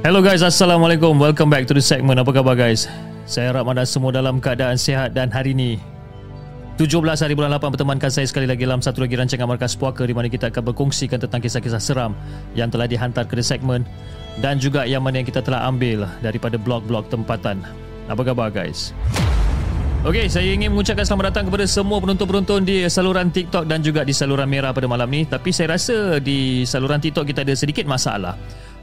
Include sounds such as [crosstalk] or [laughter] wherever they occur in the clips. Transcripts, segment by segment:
Hello guys, Assalamualaikum. Welcome back to the segment. Apa khabar guys? Saya harap anda semua dalam keadaan sihat dan hari ini 17 hari bulan 8 bertemankan saya sekali lagi dalam satu lagi rancangan Markas Puaka di mana kita akan berkongsikan tentang kisah-kisah seram yang telah dihantar ke the segment dan juga yang mana yang kita telah ambil daripada blog-blog tempatan. Apa khabar guys? Okey, saya ingin mengucapkan selamat datang kepada semua penonton-penonton di saluran TikTok dan juga di saluran Merah pada malam ni. Tapi saya rasa di saluran TikTok kita ada sedikit masalah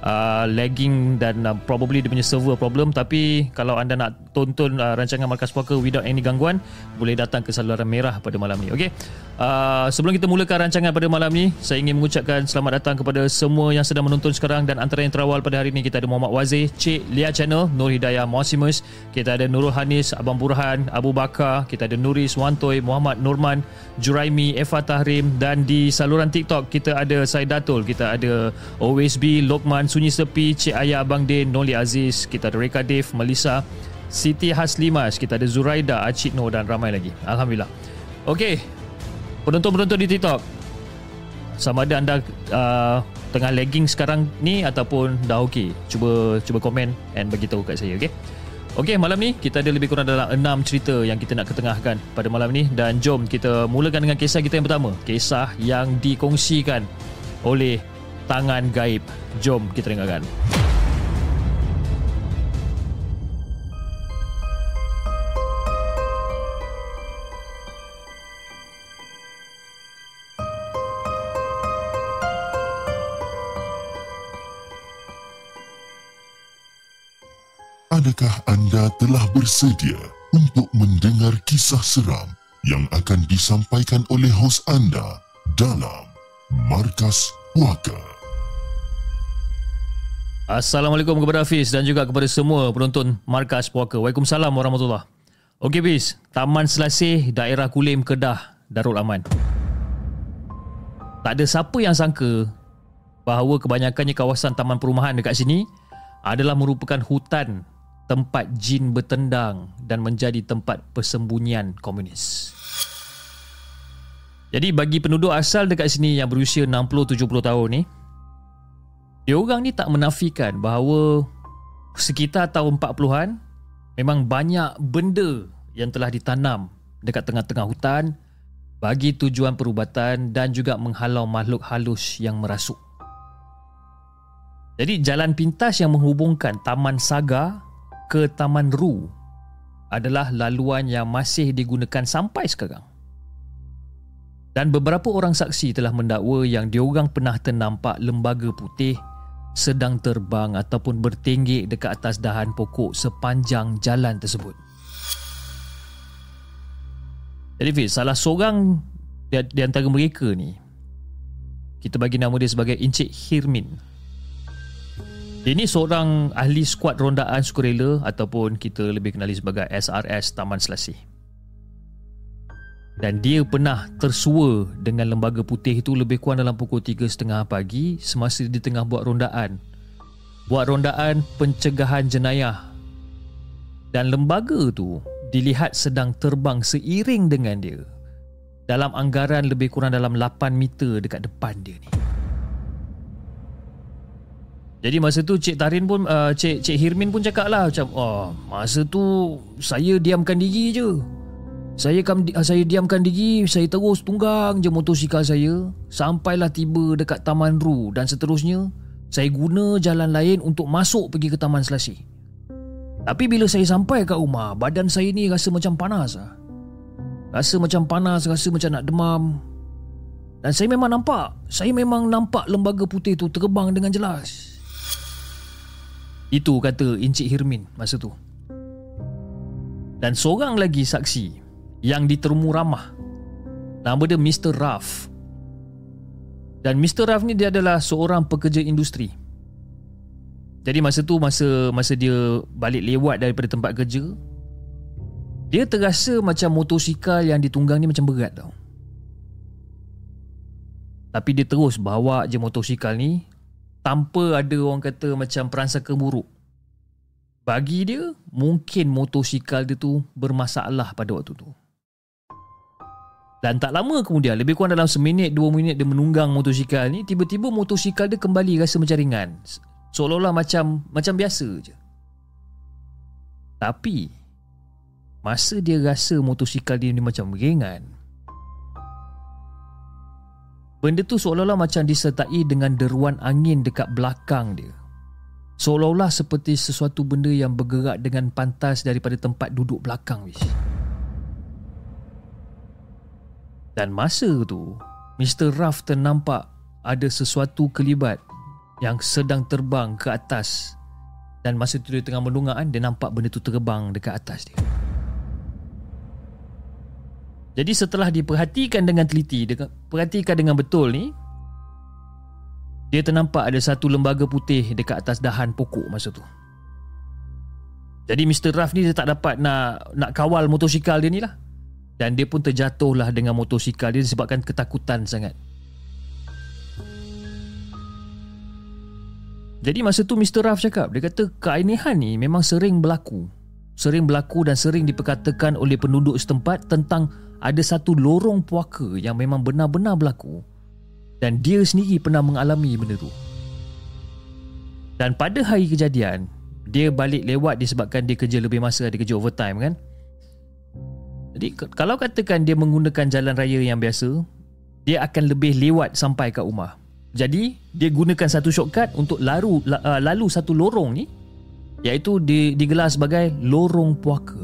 uh, lagging dan uh, probably dia punya server problem. Tapi kalau anda nak tonton uh, rancangan Markas Puaka without any gangguan boleh datang ke saluran merah pada malam ni okey? Uh, sebelum kita mulakan rancangan pada malam ni saya ingin mengucapkan selamat datang kepada semua yang sedang menonton sekarang dan antara yang terawal pada hari ini kita ada Muhammad Wazir Cik Lia Channel Nur Hidayah Mosimus kita ada Nurul Hanis Abang Burhan Abu Bakar kita ada Nuris Wantoy Muhammad Nurman Juraimi Eva Tahrim dan di saluran TikTok kita ada Said Datul kita ada OSB Lokman Sunyi Sepi Cik Ayah Abang Din Noli Aziz kita ada Reka Dave Melissa Siti Haslimas kita ada Zuraida Acik Noh dan ramai lagi. Alhamdulillah. Okey. Penonton-penonton di TikTok sama ada anda uh, tengah lagging sekarang ni ataupun dah okey? Cuba cuba komen and bagi tahu kat saya okey? Okey, malam ni kita ada lebih kurang dalam 6 cerita yang kita nak ketengahkan pada malam ni. Dan jom kita mulakan dengan kisah kita yang pertama. Kisah yang dikongsikan oleh Tangan Gaib. Jom kita dengarkan. Adakah anda telah bersedia untuk mendengar kisah seram yang akan disampaikan oleh hos anda dalam Markas Puaka? Assalamualaikum kepada Hafiz dan juga kepada semua penonton Markas Puaka. Waalaikumsalam warahmatullahi Okey Hafiz, Taman Selasih, Daerah Kulim, Kedah, Darul Aman. Tak ada siapa yang sangka bahawa kebanyakannya kawasan taman perumahan dekat sini adalah merupakan hutan tempat jin bertendang dan menjadi tempat persembunyian komunis. Jadi bagi penduduk asal dekat sini yang berusia 60-70 tahun ni, dia orang ni tak menafikan bahawa sekitar tahun 40-an memang banyak benda yang telah ditanam dekat tengah-tengah hutan bagi tujuan perubatan dan juga menghalau makhluk halus yang merasuk. Jadi jalan pintas yang menghubungkan Taman Saga ke Taman Ru adalah laluan yang masih digunakan sampai sekarang. Dan beberapa orang saksi telah mendakwa yang diorang pernah ternampak lembaga putih sedang terbang ataupun bertinggik dekat atas dahan pokok sepanjang jalan tersebut. Jadi Fiz, salah seorang di, di antara mereka ni kita bagi nama dia sebagai Encik Hirmin dia ni seorang ahli skuad rondaan sukarela ataupun kita lebih kenali sebagai SRS Taman Selasih. Dan dia pernah tersua dengan lembaga putih itu lebih kurang dalam pukul 3.30 pagi semasa dia tengah buat rondaan. Buat rondaan pencegahan jenayah. Dan lembaga tu dilihat sedang terbang seiring dengan dia dalam anggaran lebih kurang dalam 8 meter dekat depan dia ni. Jadi masa tu Cik Tarin pun uh, Cik Cik Hirmin pun cakap lah macam oh masa tu saya diamkan diri je. Saya kam, saya diamkan diri, saya terus tunggang je motosikal saya sampailah tiba dekat Taman Ru dan seterusnya saya guna jalan lain untuk masuk pergi ke Taman Selasi. Tapi bila saya sampai kat rumah, badan saya ni rasa macam panas lah. Rasa macam panas, rasa macam nak demam. Dan saya memang nampak, saya memang nampak lembaga putih tu terbang dengan jelas. Itu kata Encik Hirmin masa tu. Dan seorang lagi saksi yang ditermu ramah. Nama dia Mr. Raff. Dan Mr. Raff ni dia adalah seorang pekerja industri. Jadi masa tu masa masa dia balik lewat daripada tempat kerja, dia terasa macam motosikal yang ditunggang ni macam berat tau. Tapi dia terus bawa je motosikal ni tanpa ada orang kata macam peransaka buruk. Bagi dia, mungkin motosikal dia tu bermasalah pada waktu tu. Dan tak lama kemudian, lebih kurang dalam seminit, dua minit dia menunggang motosikal ni, tiba-tiba motosikal dia kembali rasa macam ringan. Seolah-olah macam macam biasa je. Tapi, masa dia rasa motosikal dia ni macam ringan, Benda tu seolah-olah macam disertai dengan deruan angin dekat belakang dia. Seolah-olah seperti sesuatu benda yang bergerak dengan pantas daripada tempat duduk belakang. Wish. Dan masa tu, Mr. Ruff ternampak ada sesuatu kelibat yang sedang terbang ke atas. Dan masa tu dia tengah menunggaan, dia nampak benda tu terbang dekat atas dia. Jadi setelah diperhatikan dengan teliti, perhatikan dengan betul ni, dia ternampak ada satu lembaga putih dekat atas dahan pokok masa tu. Jadi Mr. Ruff ni dia tak dapat nak nak kawal motosikal dia ni lah. Dan dia pun terjatuh lah dengan motosikal dia disebabkan ketakutan sangat. Jadi masa tu Mr. Ruff cakap, dia kata keanehan ni memang sering berlaku. Sering berlaku dan sering diperkatakan oleh penduduk setempat tentang ada satu lorong puaka yang memang benar-benar berlaku dan dia sendiri pernah mengalami benda tu. Dan pada hari kejadian, dia balik lewat disebabkan dia kerja lebih masa, dia kerja overtime kan. Jadi kalau katakan dia menggunakan jalan raya yang biasa, dia akan lebih lewat sampai ke rumah. Jadi dia gunakan satu shortcut untuk lalu uh, lalu satu lorong ni iaitu digelar sebagai lorong puaka.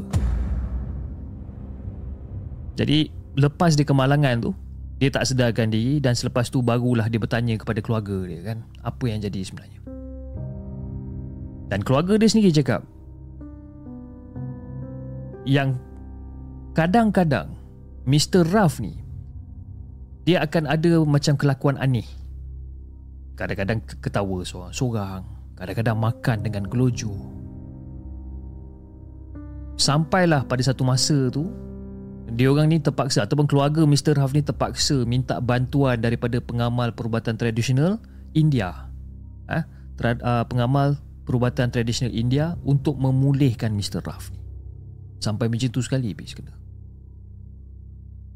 Jadi lepas dia kemalangan tu Dia tak sedarkan diri Dan selepas tu barulah dia bertanya kepada keluarga dia kan Apa yang jadi sebenarnya Dan keluarga dia sendiri cakap Yang kadang-kadang Mr. Ruff ni Dia akan ada macam kelakuan aneh Kadang-kadang ketawa seorang-seorang Kadang-kadang makan dengan gelojo Sampailah pada satu masa tu dia orang ni terpaksa ataupun keluarga Mr. Huff ni terpaksa minta bantuan daripada pengamal perubatan tradisional India. Ha? Tra- uh, pengamal perubatan tradisional India untuk memulihkan Mr. Raf ni. Sampai macam tu sekali Fiz kena.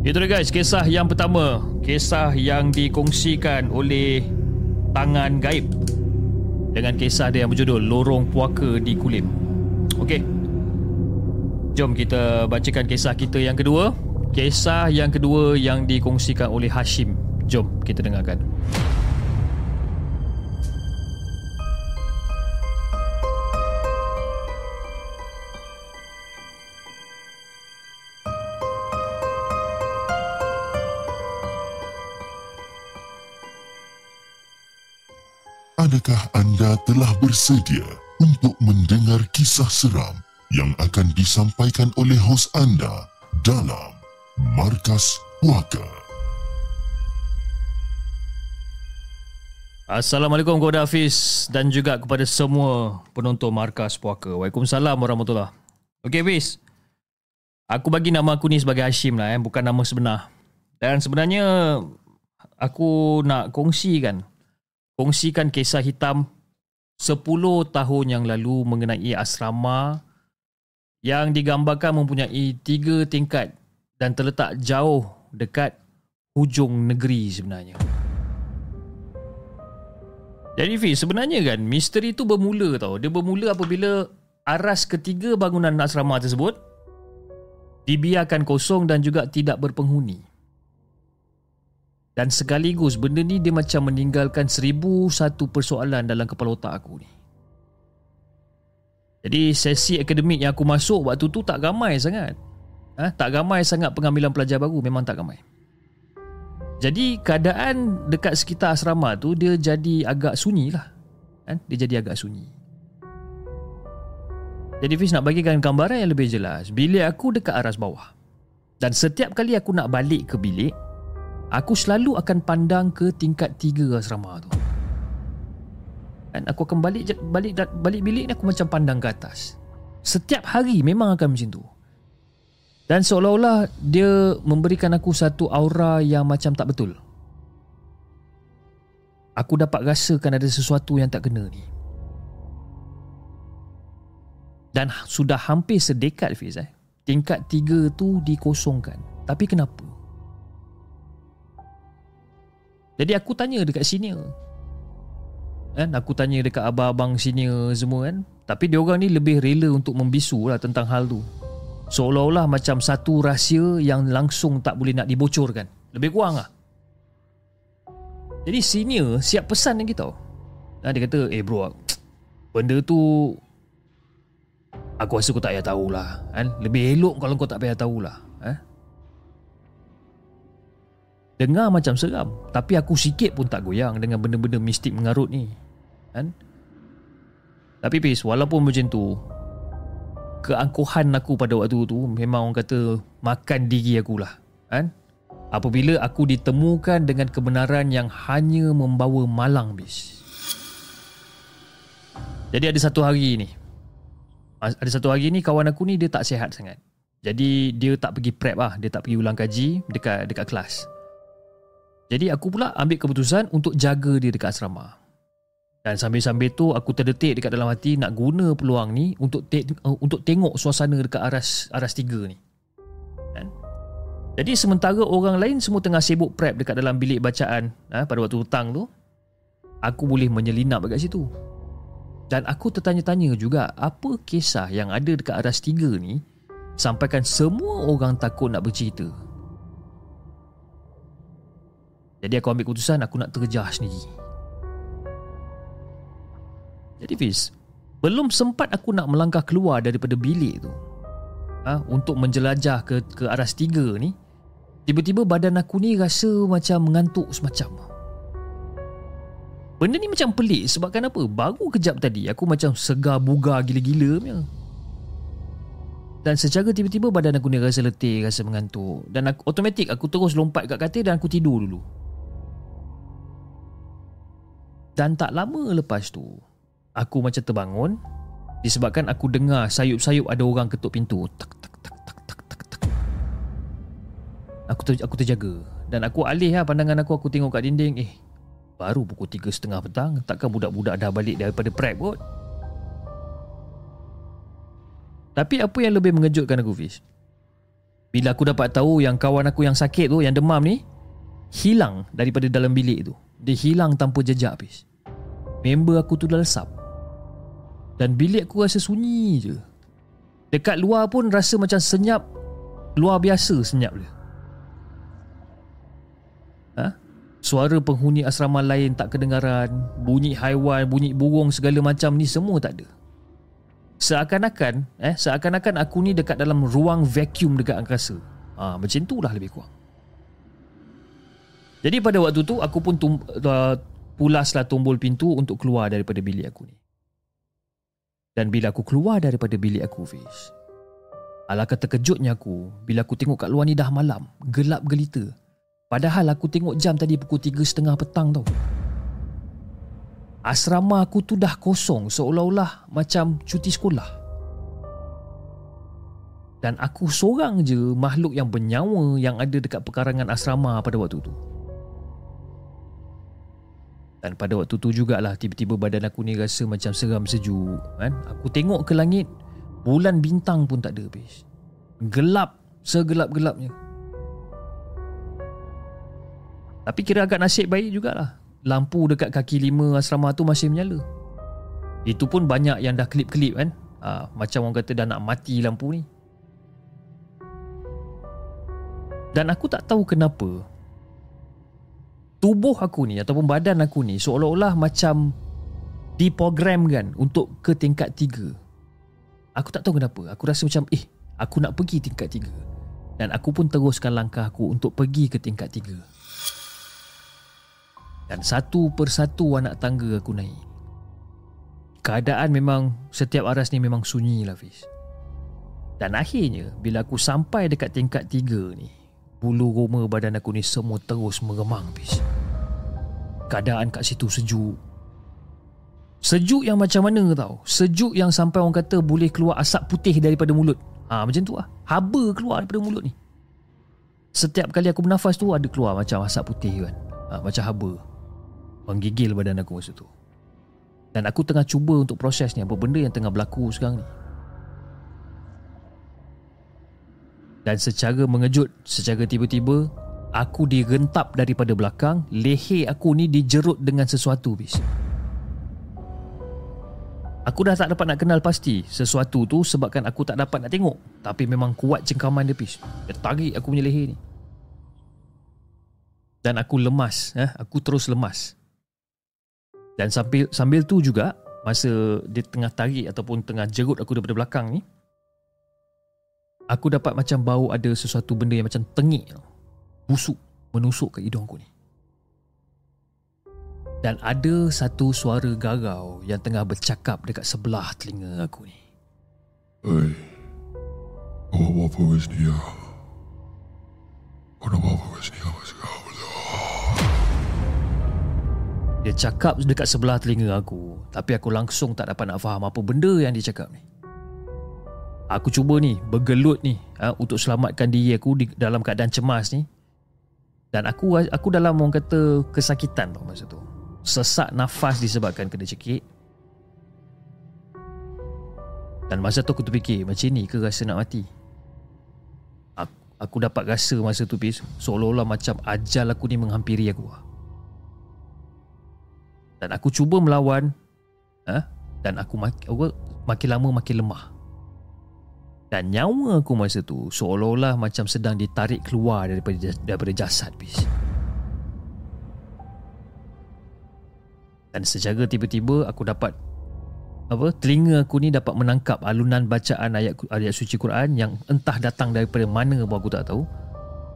Itu dia guys, kisah yang pertama. Kisah yang dikongsikan oleh Tangan Gaib. Dengan kisah dia yang berjudul Lorong Puaka di Kulim. Okey. Jom kita bacakan kisah kita yang kedua. Kisah yang kedua yang dikongsikan oleh Hashim. Jom kita dengarkan. Adakah anda telah bersedia untuk mendengar kisah seram yang akan disampaikan oleh hos anda dalam Markas Puaka? Assalamualaikum kepada Hafiz dan juga kepada semua penonton Markas Puaka. Waalaikumsalam warahmatullahi Okey Hafiz. Aku bagi nama aku ni sebagai Hashim lah eh, bukan nama sebenar. Dan sebenarnya aku nak kongsikan kongsikan kisah hitam 10 tahun yang lalu mengenai asrama yang digambarkan mempunyai tiga tingkat dan terletak jauh dekat hujung negeri sebenarnya. Jadi Fiz, sebenarnya kan misteri itu bermula tau. Dia bermula apabila aras ketiga bangunan asrama tersebut dibiarkan kosong dan juga tidak berpenghuni. Dan sekaligus benda ni dia macam meninggalkan seribu satu persoalan dalam kepala otak aku ni. Jadi sesi akademik yang aku masuk waktu tu tak ramai sangat. Ha? Tak ramai sangat pengambilan pelajar baru, memang tak ramai. Jadi keadaan dekat sekitar asrama tu dia jadi agak sunyi lah. Ha? Dia jadi agak sunyi. Jadi Fiz nak bagikan gambaran yang lebih jelas. Bilik aku dekat aras bawah. Dan setiap kali aku nak balik ke bilik, aku selalu akan pandang ke tingkat tiga asrama tu. Dan aku akan balik balik balik bilik ni aku macam pandang ke atas. Setiap hari memang akan macam tu. Dan seolah-olah dia memberikan aku satu aura yang macam tak betul. Aku dapat rasakan ada sesuatu yang tak kena ni. Dan sudah hampir sedekat Fiz eh. Tingkat tiga tu dikosongkan. Tapi kenapa? Jadi aku tanya dekat senior. Kan? Aku tanya dekat abang-abang senior semua kan. Tapi dia orang ni lebih rela untuk membisu lah tentang hal tu. Seolah-olah macam satu rahsia yang langsung tak boleh nak dibocorkan. Lebih kurang lah. Jadi senior siap pesan lagi tau. Dan dia kata, eh bro, benda tu aku rasa kau tak payah tahulah. Kan? Lebih elok kalau kau tak payah tahulah. Dengar macam seram Tapi aku sikit pun tak goyang Dengan benda-benda mistik mengarut ni Kan Tapi Pis Walaupun macam tu Keangkuhan aku pada waktu tu Memang orang kata Makan diri aku lah Kan Apabila aku ditemukan dengan kebenaran yang hanya membawa malang bis. Jadi ada satu hari ni. Ada satu hari ni kawan aku ni dia tak sihat sangat. Jadi dia tak pergi prep lah. Dia tak pergi ulang kaji dekat dekat kelas. Jadi aku pula ambil keputusan untuk jaga dia dekat asrama. Dan sambil-sambil tu aku terdetik dekat dalam hati nak guna peluang ni untuk te- untuk tengok suasana dekat aras aras tiga ni. Kan? Jadi sementara orang lain semua tengah sibuk prep dekat dalam bilik bacaan ha, pada waktu hutang tu, aku boleh menyelinap dekat situ. Dan aku tertanya-tanya juga apa kisah yang ada dekat aras tiga ni sampaikan semua orang takut nak bercerita. Jadi aku ambil keputusan aku nak terjah sendiri. Jadi Fiz, belum sempat aku nak melangkah keluar daripada bilik tu. Ha, untuk menjelajah ke ke aras tiga ni, tiba-tiba badan aku ni rasa macam mengantuk semacam. Benda ni macam pelik sebabkan apa? Baru kejap tadi aku macam segar bugar gila-gila punya. Dan secara tiba-tiba badan aku ni rasa letih, rasa mengantuk. Dan aku, automatik aku terus lompat kat katil dan aku tidur dulu. Dan tak lama lepas tu, aku macam terbangun disebabkan aku dengar sayup-sayup ada orang ketuk pintu. Tak tak tak tak tak tak tak. Aku ter, aku terjaga dan aku alih lah pandangan aku aku tengok kat dinding. Eh, baru pukul 3.30 petang, takkan budak-budak dah balik daripada prep kot? Tapi apa yang lebih mengejutkan aku Fiz Bila aku dapat tahu yang kawan aku yang sakit tu Yang demam ni Hilang daripada dalam bilik tu Dia hilang tanpa jejak Fiz Member aku tu dah lesap Dan bilik aku rasa sunyi je Dekat luar pun rasa macam senyap Luar biasa senyap dia Ha? Suara penghuni asrama lain tak kedengaran Bunyi haiwan, bunyi burung segala macam ni semua tak ada Seakan-akan eh seakan-akan aku ni dekat dalam ruang vacuum dekat angkasa. Ha, macam itulah lebih kurang. Jadi pada waktu tu aku pun tum, uh, pulaslah tombol pintu untuk keluar daripada bilik aku ni. Dan bila aku keluar daripada bilik aku Fiz Alangkah terkejutnya aku Bila aku tengok kat luar ni dah malam Gelap gelita Padahal aku tengok jam tadi pukul 3.30 petang tau asrama aku tu dah kosong seolah-olah macam cuti sekolah. Dan aku seorang je makhluk yang bernyawa yang ada dekat pekarangan asrama pada waktu tu. Dan pada waktu tu jugalah tiba-tiba badan aku ni rasa macam seram sejuk kan. Aku tengok ke langit, bulan bintang pun tak ada habis. Gelap, segelap-gelapnya. Tapi kira agak nasib baik jugalah lampu dekat kaki lima asrama tu masih menyala. Itu pun banyak yang dah kelip-kelip kan. Ha, macam orang kata dah nak mati lampu ni. Dan aku tak tahu kenapa tubuh aku ni ataupun badan aku ni seolah-olah macam diprogramkan untuk ke tingkat tiga. Aku tak tahu kenapa. Aku rasa macam eh aku nak pergi tingkat tiga. Dan aku pun teruskan langkah aku untuk pergi ke tingkat tiga. Dan satu persatu anak tangga aku naik Keadaan memang Setiap aras ni memang sunyi lah Fiz Dan akhirnya Bila aku sampai dekat tingkat tiga ni Bulu roma badan aku ni Semua terus meremang Fiz. Keadaan kat situ sejuk. Sejuk yang macam mana tau? Sejuk yang sampai orang kata Boleh keluar asap putih daripada mulut. Ha, Macam tu lah. Haba keluar daripada mulut ni. Setiap kali aku bernafas tu Ada keluar macam asap putih kan. Ha, Macam haba. Menggigil badan aku masa tu. Dan aku tengah cuba untuk proses ni Apa benda yang tengah berlaku sekarang ni Dan secara mengejut Secara tiba-tiba Aku direntap daripada belakang Leher aku ni dijerut dengan sesuatu bis. Aku dah tak dapat nak kenal pasti Sesuatu tu sebabkan aku tak dapat nak tengok. Tapi memang kuat cengkaman dia bis. Dia tarik aku punya leher ni. Dan aku lemas eh? Aku terus lemas. Dan sambil sambil tu juga masa dia tengah tarik ataupun tengah jerut aku daripada belakang ni aku dapat macam bau ada sesuatu benda yang macam tengik busuk menusuk ke hidung aku ni. Dan ada satu suara garau yang tengah bercakap dekat sebelah telinga aku ni. Hei, apa-apa wis dia? Apa-apa wis dia? Dia cakap dekat sebelah telinga aku Tapi aku langsung tak dapat nak faham apa benda yang dia cakap ni Aku cuba ni bergelut ni ha, Untuk selamatkan diri aku di dalam keadaan cemas ni. Dan aku aku dalam orang kata kesakitan tau masa tu. Sesak nafas disebabkan kena cekik. Dan masa tu aku terfikir macam ni ke rasa nak mati? Aku, aku dapat rasa masa tu pis Seolah-olah macam ajal aku ni menghampiri aku. Dan aku cuba melawan ha? dan aku aku makin lama makin lemah dan nyawa aku masa tu seolah-olah macam sedang ditarik keluar daripada daripada jasad bis dan secara tiba-tiba aku dapat apa telinga aku ni dapat menangkap alunan bacaan ayat ayat suci Quran yang entah datang daripada mana pun aku tak tahu.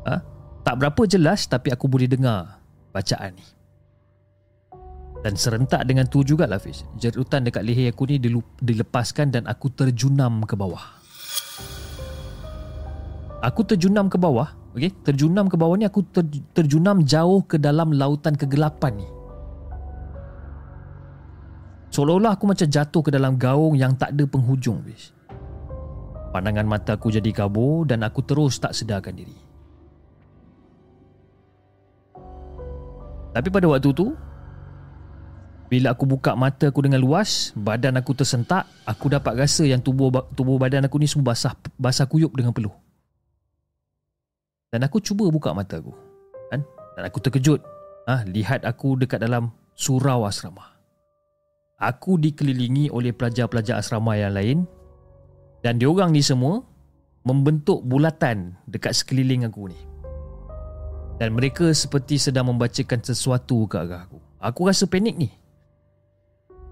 Ha? tak berapa jelas tapi aku boleh dengar bacaan ni. Dan serentak dengan tu jugalah Fiz. Jerutan dekat leher aku ni dilepaskan dan aku terjunam ke bawah Aku terjunam ke bawah okay? Terjunam ke bawah ni aku ter, terjunam jauh ke dalam lautan kegelapan ni Seolah-olah aku macam jatuh ke dalam gaung yang tak ada penghujung Fiz Pandangan mata aku jadi kabur dan aku terus tak sedarkan diri Tapi pada waktu tu bila aku buka mata aku dengan luas, badan aku tersentak, aku dapat rasa yang tubuh tubuh badan aku ni semua basah basah kuyup dengan peluh. Dan aku cuba buka mata aku. Kan? Dan aku terkejut. Ha, lihat aku dekat dalam surau asrama. Aku dikelilingi oleh pelajar-pelajar asrama yang lain dan diorang ni semua membentuk bulatan dekat sekeliling aku ni. Dan mereka seperti sedang membacakan sesuatu ke arah aku. Aku rasa panik ni.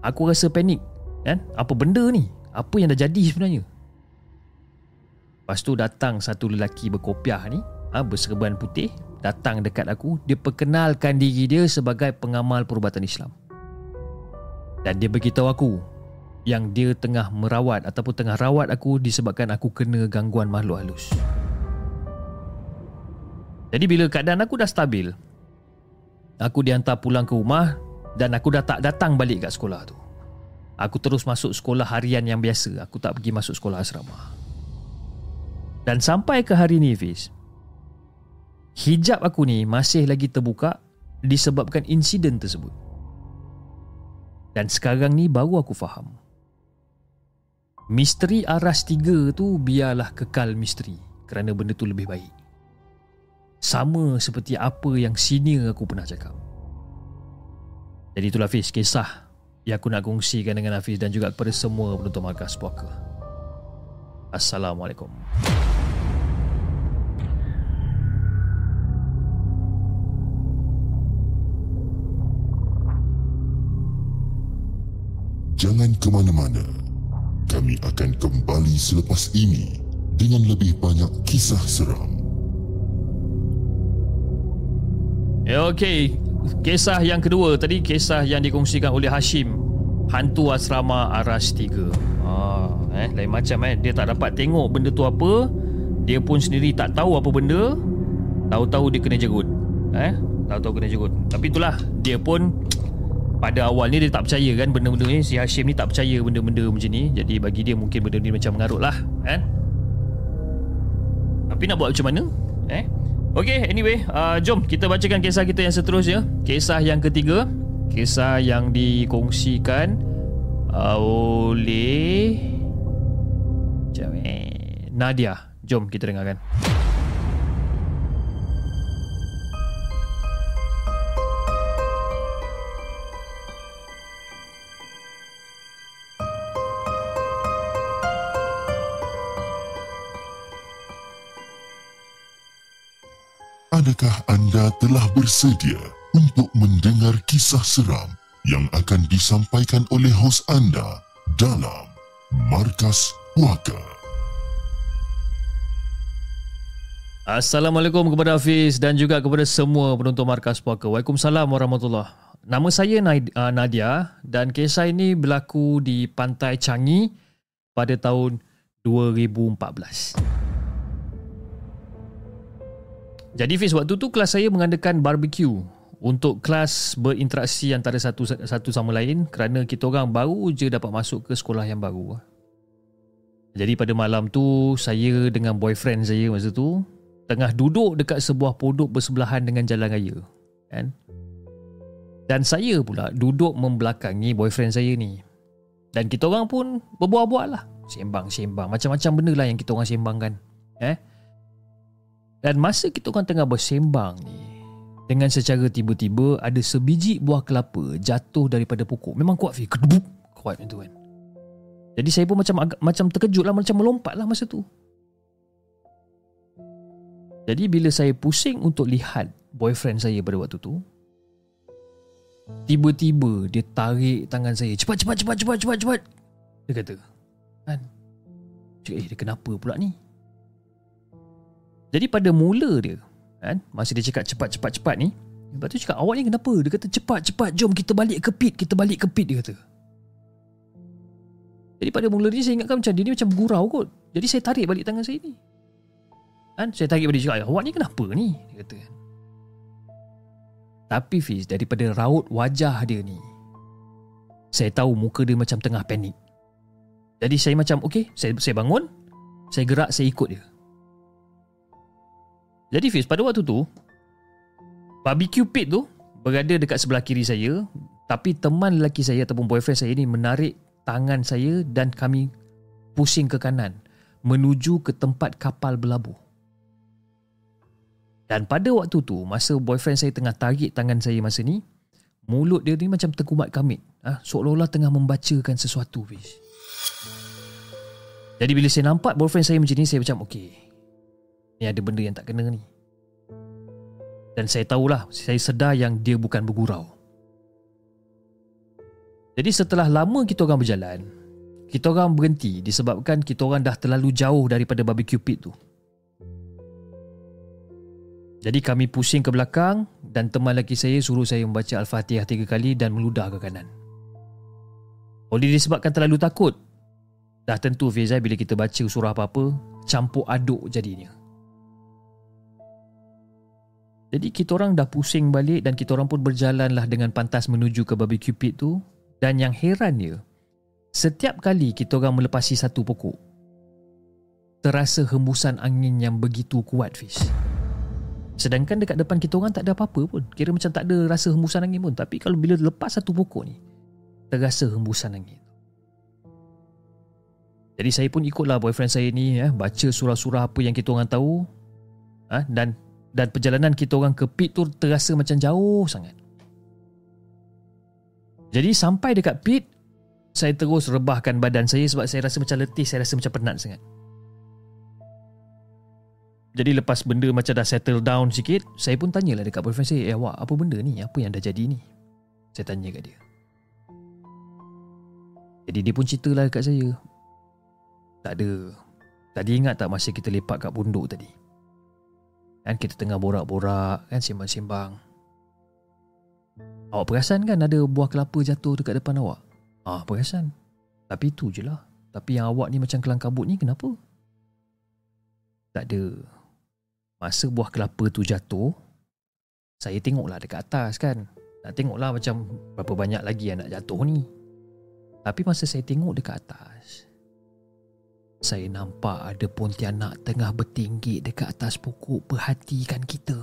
Aku rasa panik kan? Apa benda ni? Apa yang dah jadi sebenarnya? Lepas tu datang satu lelaki berkopiah ni ha, Berserban putih Datang dekat aku Dia perkenalkan diri dia sebagai pengamal perubatan Islam Dan dia beritahu aku Yang dia tengah merawat Ataupun tengah rawat aku Disebabkan aku kena gangguan makhluk halus Jadi bila keadaan aku dah stabil Aku dihantar pulang ke rumah dan aku dah tak datang balik kat sekolah tu. Aku terus masuk sekolah harian yang biasa. Aku tak pergi masuk sekolah asrama. Dan sampai ke hari ni Fiz, hijab aku ni masih lagi terbuka disebabkan insiden tersebut. Dan sekarang ni baru aku faham. Misteri aras tiga tu biarlah kekal misteri kerana benda tu lebih baik. Sama seperti apa yang senior aku pernah cakap. Jadi itulah Hafiz kisah yang aku nak kongsikan dengan Hafiz dan juga kepada semua penonton Markas Puaka. Assalamualaikum. Jangan ke mana-mana. Kami akan kembali selepas ini dengan lebih banyak kisah seram. Ya, okey. Kisah yang kedua tadi kisah yang dikongsikan oleh Hashim Hantu Asrama Aras 3 ah, eh, Lain macam eh Dia tak dapat tengok benda tu apa Dia pun sendiri tak tahu apa benda Tahu-tahu dia kena jerut eh? Tahu-tahu kena jerut Tapi itulah Dia pun Pada awal ni dia tak percaya kan Benda-benda ni Si Hashim ni tak percaya benda-benda macam ni Jadi bagi dia mungkin benda ni macam mengarut lah eh? Tapi nak buat macam mana Eh Okay, anyway, uh, jom kita bacakan kisah kita yang seterusnya. Kisah yang ketiga, kisah yang dikongsikan uh, oleh eh, Nadia. Jom kita dengarkan. Adakah anda telah bersedia untuk mendengar kisah seram yang akan disampaikan oleh hos anda dalam Markas Puaka? Assalamualaikum kepada Hafiz dan juga kepada semua penonton Markas Puaka. Waalaikumsalam warahmatullahi Nama saya uh, Nadia dan kisah ini berlaku di Pantai Changi pada tahun 2014. Jadi Fiz, waktu tu kelas saya mengadakan barbecue untuk kelas berinteraksi antara satu satu sama lain kerana kita orang baru je dapat masuk ke sekolah yang baru. Jadi pada malam tu saya dengan boyfriend saya masa tu tengah duduk dekat sebuah pondok bersebelahan dengan jalan raya. Kan? Dan saya pula duduk membelakangi boyfriend saya ni. Dan kita orang pun berbual-bual lah. Sembang-sembang. Macam-macam benda lah yang kita orang sembangkan. Eh? Dan masa kita orang tengah bersembang ni Dengan secara tiba-tiba Ada sebiji buah kelapa Jatuh daripada pokok. Memang kuat Fik Kuat macam tu kan? Jadi saya pun macam macam terkejut lah Macam melompat lah masa tu. Jadi bila saya pusing untuk lihat Boyfriend saya pada waktu tu Tiba-tiba dia tarik tangan saya Cepat cepat cepat cepat cepat cepat. Dia kata Kan? Cik, eh dia kenapa pula ni jadi pada mula dia kan masa dia cakap cepat cepat cepat ni Lepas tu cakap awak ni kenapa? Dia kata cepat cepat jom kita balik ke pit Kita balik ke pit dia kata. Jadi pada mula ni saya ingatkan macam Dia ni macam gurau kot. Jadi saya tarik balik tangan saya ni. Kan saya tarik balik cakap Awak ni kenapa ni? Dia kata. Tapi Fiz Daripada raut wajah dia ni Saya tahu muka dia macam tengah panik. Jadi saya macam Okay saya, saya bangun Saya gerak saya ikut dia Jadi Fiz pada waktu tu Barbecue pit tu Berada dekat sebelah kiri saya Tapi teman lelaki saya Ataupun boyfriend saya ni Menarik tangan saya Dan kami Pusing ke kanan Menuju ke tempat kapal berlabuh dan pada waktu tu Masa boyfriend saya tengah tarik tangan saya masa ni Mulut dia ni macam terkumat kamit ha? Seolah-olah tengah membacakan sesuatu Fish. Jadi bila saya nampak boyfriend saya macam ni Saya macam okay Ni ada benda yang tak kena ni Dan saya tahulah Saya sedar yang dia bukan bergurau Jadi setelah lama kita orang berjalan Kita orang berhenti Disebabkan kita orang dah terlalu jauh Daripada barbecue pit tu jadi kami pusing ke belakang dan teman lelaki saya suruh saya membaca Al-Fatihah tiga kali dan meludah ke kanan. Oleh disebabkan terlalu takut, dah tentu Fizai bila kita baca surah apa-apa, campur aduk jadinya. Jadi kita orang dah pusing balik dan kita orang pun berjalanlah dengan pantas menuju ke barbecue pit tu dan yang herannya, setiap kali kita orang melepasi satu pokok, terasa hembusan angin yang begitu kuat Fiz. Sedangkan dekat depan kita orang tak ada apa-apa pun. Kira macam tak ada rasa hembusan angin pun. Tapi kalau bila lepas satu pokok ni, terasa hembusan angin. Jadi saya pun ikutlah boyfriend saya ni ya, baca surah-surah apa yang kita orang tahu. Ha, dan dan perjalanan kita orang ke pit tu terasa macam jauh sangat. Jadi sampai dekat pit, saya terus rebahkan badan saya sebab saya rasa macam letih, saya rasa macam penat sangat. Jadi lepas benda macam dah settle down sikit Saya pun tanyalah dekat boyfriend saya Eh awak apa benda ni? Apa yang dah jadi ni? Saya tanya kat dia. Jadi dia pun ceritalah dekat saya. Tak ada Tadi ingat tak masa kita lepak kat bunduk tadi Kan kita tengah borak-borak Kan simbang-simbang Awak perasan kan ada buah kelapa jatuh dekat depan awak? Ah perasan. Tapi tu je lah. Tapi yang awak ni macam kelang kabut ni kenapa? Tak ada Masa buah kelapa tu jatuh Saya tengoklah dekat atas kan. Nak tengoklah macam Berapa banyak lagi yang nak jatuh ni. Tapi masa saya tengok dekat atas Saya nampak ada pontianak Tengah bertinggi dekat atas pokok Perhatikan kita.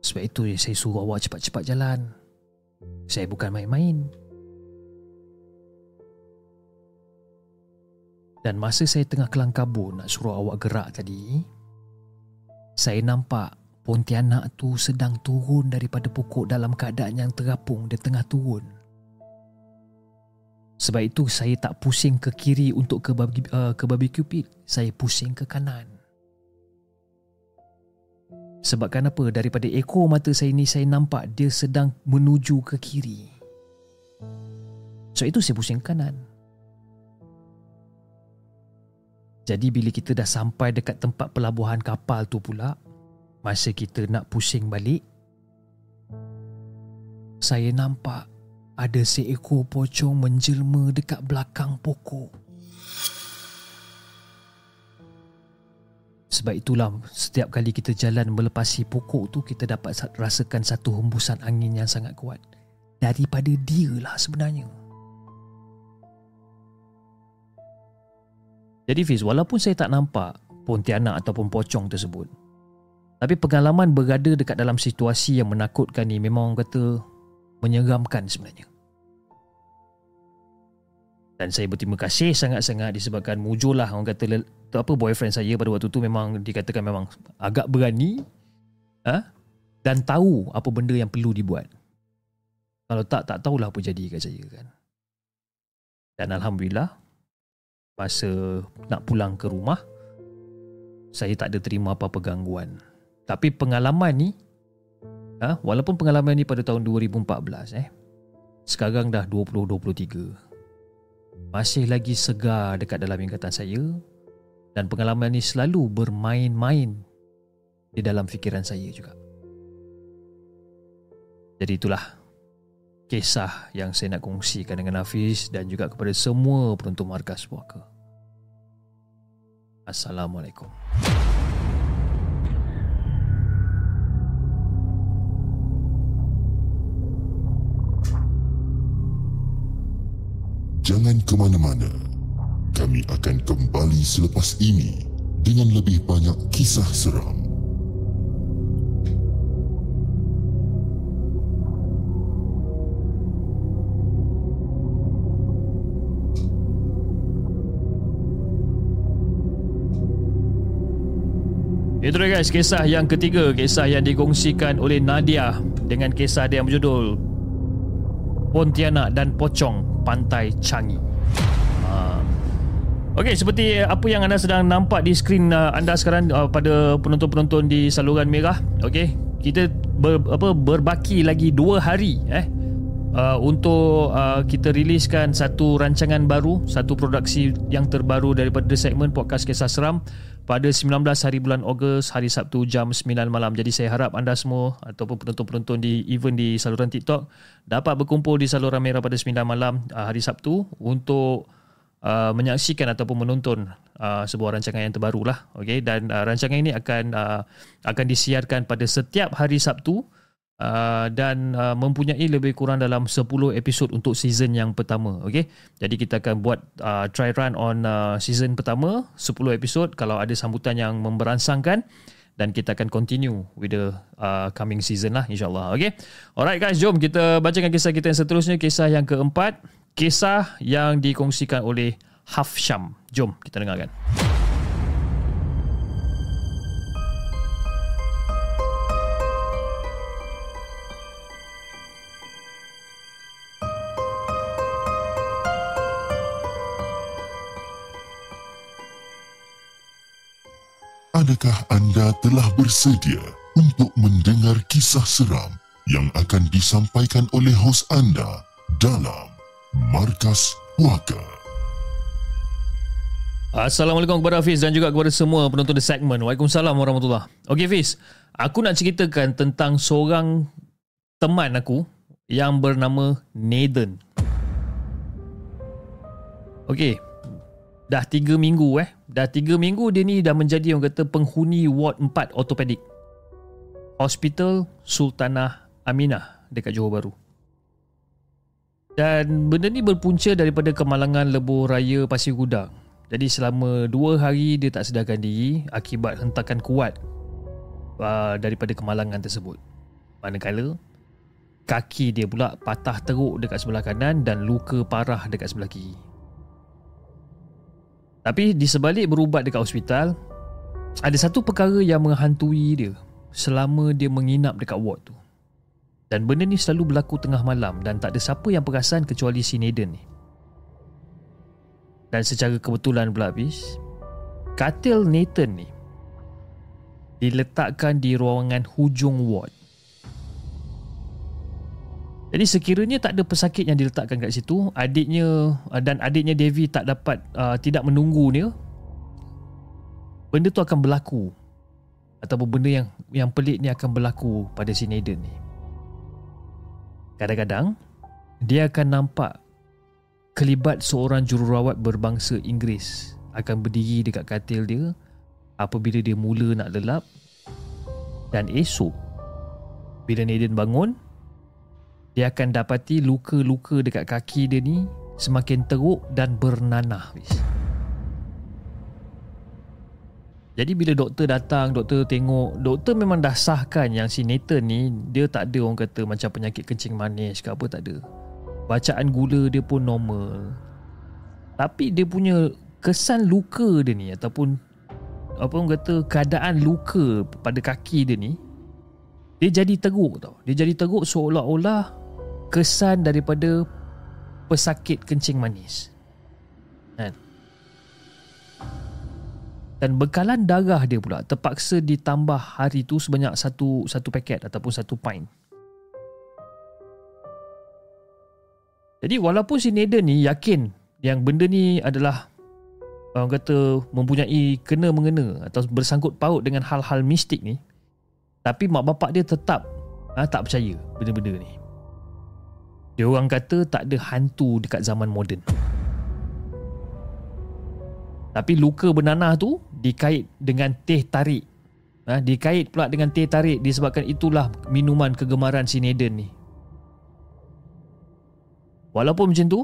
Sebab itu saya suruh awak cepat-cepat jalan. Saya bukan main-main. Dan masa saya tengah kelang kabur nak suruh awak gerak tadi, saya nampak Pontianak tu sedang turun daripada pokok dalam keadaan yang terapung dan tengah turun. Sebab itu saya tak pusing ke kiri untuk ke babi, uh, ke barbecue pit. Saya pusing ke kanan. Sebab kenapa? Daripada ekor mata saya ni saya nampak dia sedang menuju ke kiri. So itu saya pusing ke kanan. Jadi bila kita dah sampai dekat tempat pelabuhan kapal tu pula Masa kita nak pusing balik Saya nampak ada seekor pocong menjelma dekat belakang pokok. Sebab itulah setiap kali kita jalan melepasi pokok tu Kita dapat rasakan satu hembusan angin yang sangat kuat. Daripada dia lah sebenarnya. Jadi Fiz, walaupun saya tak nampak Pontianak ataupun pocong tersebut Tapi pengalaman berada dekat dalam situasi yang menakutkan ni Memang orang kata menyeramkan sebenarnya Dan saya berterima kasih sangat-sangat disebabkan mujulah orang kata apa boyfriend saya pada waktu tu memang dikatakan memang agak berani ha? dan tahu apa benda yang perlu dibuat. Kalau tak, tak tahulah apa jadi kat saya kan. Dan Alhamdulillah, masa nak pulang ke rumah saya tak ada terima apa-apa gangguan tapi pengalaman ni ha, walaupun pengalaman ni pada tahun 2014 eh sekarang dah 2023 masih lagi segar dekat dalam ingatan saya Dan pengalaman ni selalu bermain-main di dalam fikiran saya juga. Jadi itulah kisah yang saya nak kongsikan dengan Hafiz dan juga kepada semua penonton Markas Puaka. Assalamualaikum. Jangan ke mana-mana. Kami akan kembali selepas ini dengan lebih banyak kisah seram. Itu dia guys, kisah yang ketiga, kisah yang dikongsikan oleh Nadia dengan kisah dia yang berjudul Pontianak dan Pocong Pantai Changi. Uh, Okey, seperti apa yang anda sedang nampak di skrin uh, anda sekarang uh, pada penonton-penonton di saluran merah. Okey, kita ber, apa berbaki lagi dua hari eh uh, untuk uh, kita riliskan satu rancangan baru, satu produksi yang terbaru daripada segmen podcast kisah seram pada 19 hari bulan Ogos hari Sabtu jam 9 malam. Jadi saya harap anda semua ataupun penonton-penonton di event di saluran TikTok dapat berkumpul di saluran merah pada 9 malam uh, hari Sabtu untuk uh, menyaksikan ataupun menonton uh, sebuah rancangan yang terbaru lah. Okay? Dan uh, rancangan ini akan uh, akan disiarkan pada setiap hari Sabtu Uh, dan uh, mempunyai lebih kurang dalam 10 episod untuk season yang pertama okey? Jadi kita akan buat uh, try run on uh, season pertama 10 episod. Kalau ada sambutan yang memberansangkan dan kita akan continue with the uh, coming season lah insyaallah okey? Alright guys jom kita bacakan kisah kita yang seterusnya. Kisah yang keempat kisah yang dikongsikan oleh Hafsham. Jom kita dengarkan Adakah anda telah bersedia untuk mendengar kisah seram yang akan disampaikan oleh hos anda dalam Markas Puaka? Assalamualaikum kepada Hafiz dan juga kepada semua penonton di segmen. Waalaikumsalam warahmatullahi Okey Hafiz, aku nak ceritakan tentang seorang teman aku yang bernama Nathan. Okey, dah tiga minggu eh. Dah tiga minggu dia ni dah menjadi orang kata penghuni ward 4 ortopedik. Hospital Sultanah Aminah dekat Johor Bahru. Dan benda ni berpunca daripada kemalangan lebuh raya Pasir Gudang. Jadi selama dua hari dia tak sedarkan diri akibat hentakan kuat uh, daripada kemalangan tersebut. Manakala kaki dia pula patah teruk dekat sebelah kanan dan luka parah dekat sebelah kiri. Tapi di sebalik berubat dekat hospital Ada satu perkara yang menghantui dia Selama dia menginap dekat ward tu. Dan benda ni selalu berlaku tengah malam Dan tak ada siapa yang perasan kecuali si Naden ni. Dan secara kebetulan pula habis Katil Nathan ni Diletakkan di ruangan hujung ward jadi sekiranya tak ada pesakit yang diletakkan kat situ, adiknya uh, dan adiknya Devi tak dapat uh, tidak menunggu dia, benda tu akan berlaku. Ataupun benda yang yang pelik ni akan berlaku pada si Naden ni. Kadang-kadang dia akan nampak kelibat seorang jururawat berbangsa Inggeris akan berdiri dekat katil dia apabila dia mula nak lelap dan esok bila Naden bangun dia akan dapati luka-luka dekat kaki dia ni semakin teruk dan bernanah. Jadi bila doktor datang, doktor tengok, doktor memang dah sahkan yang si Nathan ni dia tak ada orang kata macam penyakit kencing manis ke apa tak ada. Bacaan gula dia pun normal. Tapi dia punya kesan luka dia ni ataupun apa orang kata keadaan luka pada kaki dia ni dia jadi teruk tau. Dia jadi teruk seolah-olah kesan daripada pesakit kencing manis. Kan? Dan bekalan darah dia pula terpaksa ditambah hari tu sebanyak satu satu paket ataupun satu pint. Jadi walaupun si Naden ni yakin yang benda ni adalah orang kata mempunyai kena mengena atau bersangkut paut dengan hal-hal mistik ni tapi mak bapak dia tetap ha, tak percaya benda-benda ni dia orang kata tak ada hantu dekat zaman moden tapi luka bernanah tu dikait dengan teh tarik ha, dikait pula dengan teh tarik disebabkan itulah minuman kegemaran si Naden ni walaupun macam tu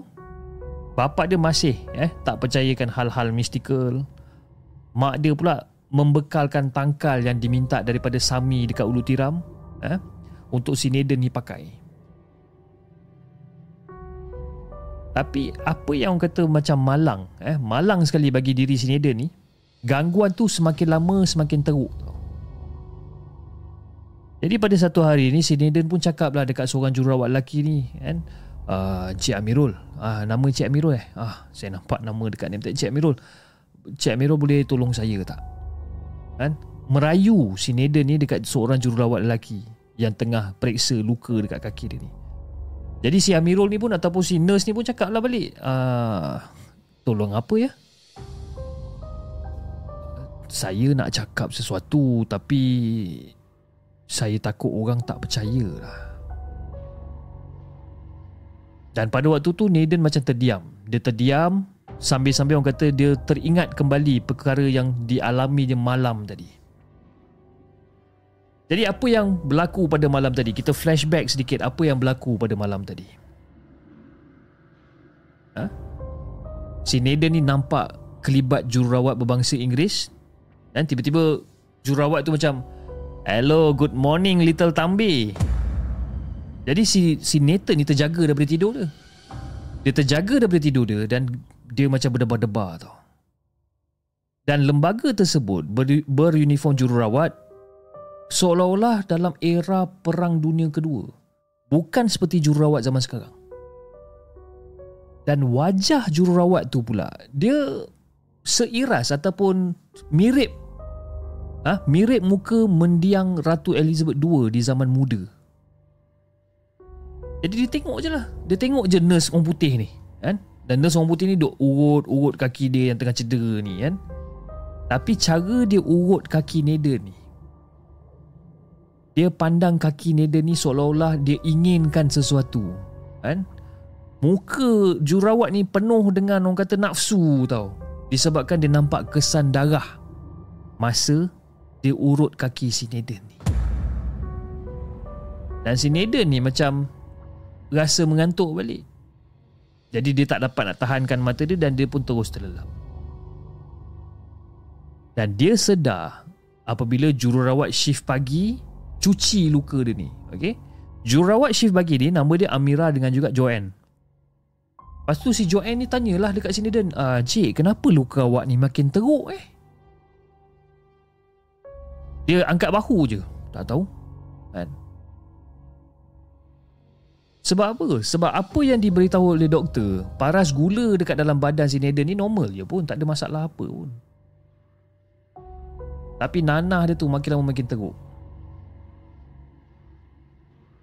Bapak dia masih eh tak percayakan hal-hal mistikal. Mak dia pula membekalkan tangkal yang diminta daripada Sami dekat Ulu Tiram eh untuk si Naden ni pakai. Tapi apa yang orang kata macam malang eh malang sekali bagi diri si Naden ni gangguan tu semakin lama semakin teruk. Jadi pada satu hari ni si Naden pun cakap lah dekat seorang jururawat lelaki ni kan uh, Cik Amirul. Uh, Nama Cik Amirul eh? Uh, Saya nampak nama dekat name tag Cik Amirul? Cik Amirul boleh tolong saya tak? Kan? Merayu si Naden ni dekat seorang jururawat lelaki Yang tengah periksa luka dekat kaki dia ni Jadi si Amirul ni pun Ataupun si nurse ni pun cakap lah balik uh, Tolong apa ya Saya nak cakap sesuatu Tapi Saya takut orang tak percaya lah dan pada waktu tu Nathan macam terdiam. Dia terdiam sambil-sambil orang kata dia teringat kembali perkara yang dialami dia malam tadi. Jadi apa yang berlaku pada malam tadi? Kita flashback sedikit apa yang berlaku pada malam tadi. Ha? Si Nathan ni nampak kelibat jururawat berbangsa Inggeris dan tiba-tiba jururawat tu macam Hello, good morning little Tambi. Jadi si si Nathan ni terjaga daripada tidur dia. Dia terjaga daripada tidur dia dan dia macam berdebar-debar tau. Dan lembaga tersebut ber, beruniform jururawat seolah-olah dalam era perang dunia kedua. Bukan seperti jururawat zaman sekarang. Dan wajah jururawat tu pula dia seiras ataupun mirip ah ha, mirip muka mendiang Ratu Elizabeth II di zaman muda. Jadi dia tengok je lah Dia tengok je nurse orang putih ni kan? Dan nurse orang putih ni duk urut-urut kaki dia yang tengah cedera ni kan Tapi cara dia urut kaki Nader ni Dia pandang kaki Nader ni seolah-olah dia inginkan sesuatu kan? Muka jurawat ni penuh dengan orang kata nafsu tau Disebabkan dia nampak kesan darah Masa dia urut kaki si Nader ni Dan si Nader ni macam rasa mengantuk balik. Jadi dia tak dapat nak tahankan mata dia dan dia pun terus terlelap. Dan dia sedar apabila jururawat shift pagi cuci luka dia ni. Okay? Jururawat shift pagi ni nama dia Amira dengan juga Joanne. Lepas tu si Joanne ni tanyalah dekat sini dan ah, Cik kenapa luka awak ni makin teruk eh? Dia angkat bahu je. Tak tahu. Kan? Sebab apa? Sebab apa yang diberitahu oleh doktor, paras gula dekat dalam badan si Naden ni normal je pun, tak ada masalah apa pun. Tapi nanah dia tu makin lama makin teruk.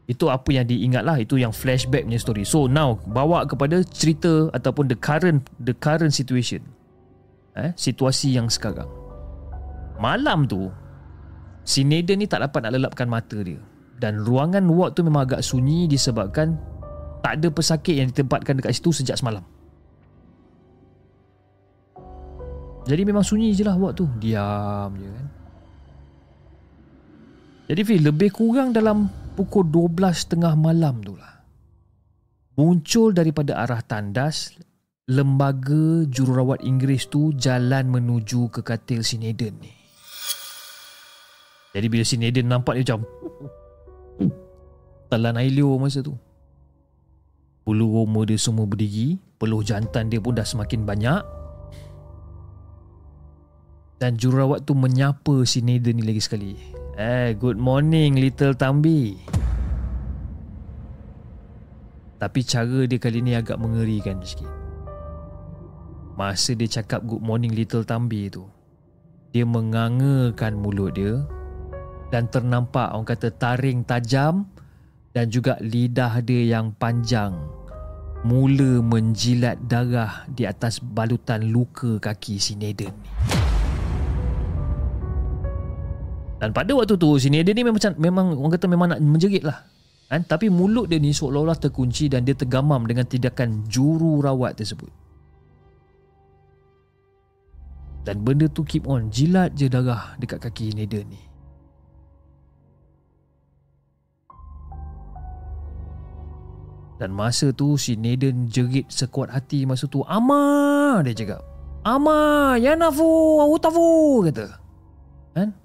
Itu apa yang diingat lah, itu yang flashback punya story. So now, bawa kepada cerita ataupun the current the current situation. Eh, situasi yang sekarang. Malam tu, si Naden ni tak dapat nak lelapkan mata dia dan ruangan ward tu memang agak sunyi disebabkan tak ada pesakit yang ditempatkan dekat situ sejak semalam. Jadi memang sunyi je lah ward tu. Diam je kan. Jadi Fil, lebih kurang dalam pukul 12 tengah malam tu lah. Muncul daripada arah tandas, lembaga jururawat Inggeris tu jalan menuju ke katil si Naden ni. Jadi bila si Naden nampak dia macam telan air liur masa tu. Bulu roma dia semua berdiri, peluh jantan dia pun dah semakin banyak. Dan jururawat tu menyapa si Nathan ni lagi sekali. Eh, good morning little Tambi. Tapi cara dia kali ni agak mengerikan sikit. Masa dia cakap good morning little Tambi tu, dia mengangakan mulut dia dan ternampak orang kata taring tajam dan juga lidah dia yang panjang mula menjilat darah di atas balutan luka kaki si Naden ni. Dan pada waktu tu si Naden ni memang memang orang kata memang nak menjerit lah. Kan? Tapi mulut dia ni seolah-olah terkunci dan dia tergamam dengan tindakan juru rawat tersebut. Dan benda tu keep on jilat je darah dekat kaki Naden ni. Dan masa tu si Naden jerit sekuat hati masa tu Ama dia cakap Ama Yanafu Utafu kata Kan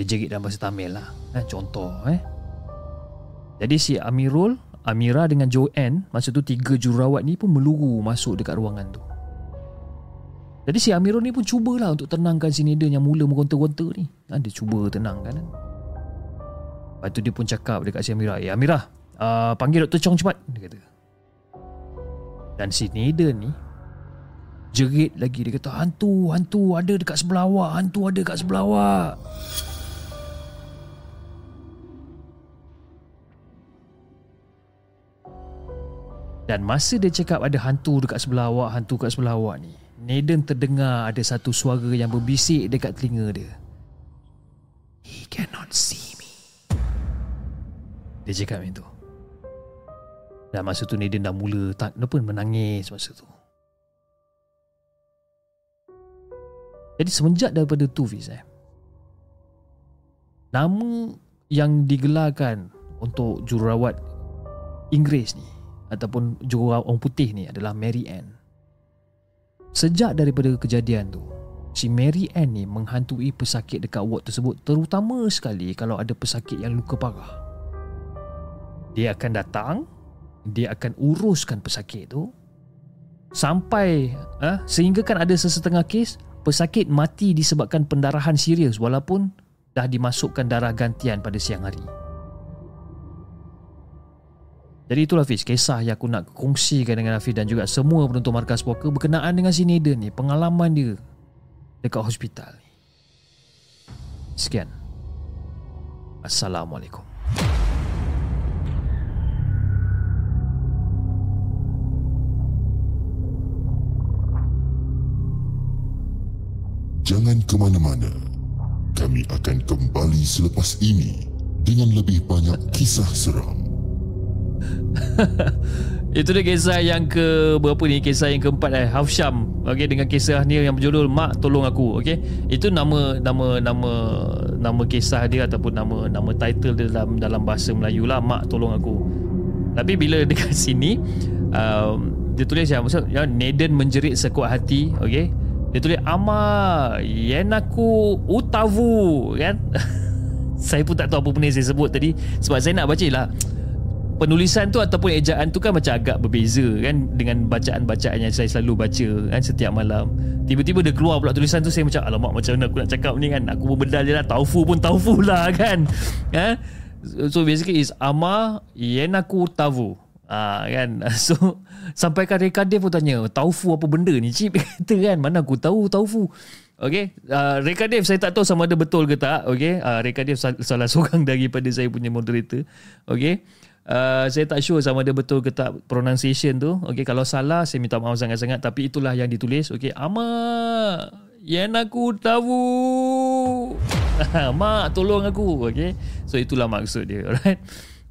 Dia jerit dalam bahasa Tamil lah. Kan? Contoh eh. Jadi si Amirul Amira dengan Joanne Masa tu tiga jurawat ni pun meluru masuk dekat ruangan tu. Jadi si Amirul ni pun cubalah untuk tenangkan si Naden yang mula meronta-ronta ni. Ha, Dia cuba tenangkan kan Lepas tu dia pun cakap dekat si Amira Eh Amira uh, panggil Dr. Chong cepat dia kata. Dan si Naden ni jerit lagi. Dia kata hantu hantu ada dekat sebelah awak hantu ada dekat sebelah awak dan masa dia cakap ada hantu dekat sebelah awak hantu dekat sebelah awak ni Naden terdengar ada satu suara yang berbisik dekat telinga dia he cannot see me dia cakap macam tu dan masa tu Nadine dah mula tak apa menangis masa tu. Jadi semenjak daripada tu Fiz eh. Nama yang digelarkan untuk jururawat Inggeris ni ataupun jururawat orang putih ni adalah Mary Ann. Sejak daripada kejadian tu, si Mary Ann ni menghantui pesakit dekat ward tersebut terutama sekali kalau ada pesakit yang luka parah. Dia akan datang dia akan uruskan pesakit tu sampai eh, sehingga kan ada sesetengah kes pesakit mati disebabkan pendarahan serius walaupun dah dimasukkan darah gantian pada siang hari. Jadi itulah Hafiz kisah yang aku nak kongsikan dengan Hafiz dan juga semua penonton markas poker berkenaan dengan si Naden ni pengalaman dia dekat hospital ni. Sekian. Assalamualaikum. Jangan ke mana-mana. Kami akan kembali selepas ini dengan lebih banyak kisah seram. [laughs] Itu dia kisah yang ke berapa ni? Kisah yang keempat eh Hafsyam okey dengan kisah ni yang berjudul Mak tolong aku okey? Itu nama nama nama nama kisah dia ataupun nama nama title dia dalam dalam bahasa Melayu lah Mak tolong aku. Tapi bila [laughs] dekat sini um, dia tulis yang maksud ya Naden menjerit sekuat hati okey? Dia tulis Ama Yenaku Utavu Kan? [laughs] Saya pun tak tahu apa benda saya sebut tadi Sebab saya nak baca lah Penulisan tu ataupun ejaan tu kan macam agak berbeza kan Dengan bacaan-bacaan yang saya selalu baca kan setiap malam. Tiba-tiba dia keluar pula tulisan tu Saya macam alamak macam mana aku nak cakap ni kan? Aku berbedal je lah. Taufu pun taufu lah [laughs] kan? Ha? So basically is Ama Yenaku Utavu Ah kan? [laughs] So Sampai kan Reka Dev pun tanya Taufu apa benda ni Cip [laughs] kata kan Mana aku tahu Taufu. Okay? Uh, Reka Dev saya tak tahu Sama ada betul ke tak Okay? Uh, Reka Dev salah seorang Daripada saya punya moderator Okay uh, Saya tak sure Sama ada betul ke tak Pronunciation tu Okay Kalau salah Saya minta maaf sangat-sangat Tapi itulah yang ditulis Okay Ama Yang aku tahu [laughs] Mak tolong aku Okay So itulah maksud dia [laughs] Alright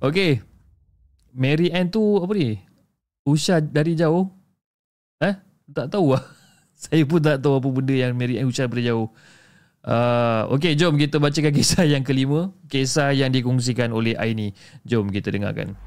Okay Mary Ann tu apa ni? Usha dari jauh? Eh? Tak tahu lah. [laughs] Saya pun tak tahu apa benda yang Mary Ann Usha dari jauh. Uh, okay, jom kita bacakan kisah yang kelima. Kisah yang dikongsikan oleh Aini. Jom kita dengarkan.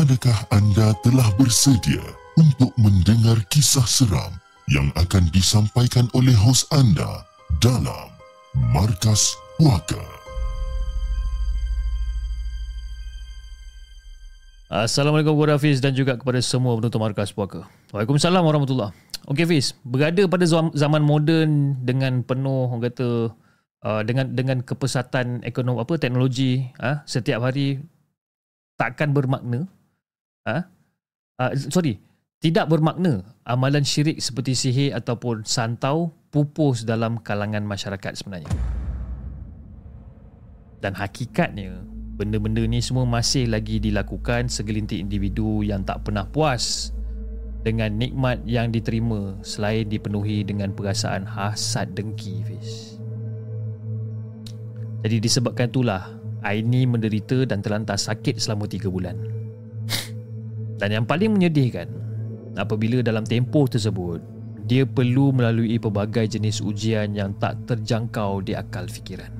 Adakah anda telah bersedia untuk mendengar kisah seram yang akan disampaikan oleh hos anda dalam Markas Puaka? Assalamualaikum kepada Hafiz dan juga kepada semua penonton Markas Puaka. Waalaikumsalam warahmatullahi Okey Hafiz, berada pada zaman moden dengan penuh orang kata uh, dengan dengan kepesatan ekonomi apa teknologi uh, setiap hari takkan bermakna ha? uh, sorry tidak bermakna amalan syirik seperti sihir ataupun santau pupus dalam kalangan masyarakat sebenarnya dan hakikatnya benda-benda ni semua masih lagi dilakukan segelintir individu yang tak pernah puas dengan nikmat yang diterima selain dipenuhi dengan perasaan hasad dengki Fiz. Jadi disebabkan itulah Aini menderita dan terlantar sakit selama 3 bulan. Dan yang paling menyedihkan apabila dalam tempoh tersebut dia perlu melalui pelbagai jenis ujian yang tak terjangkau di akal fikiran.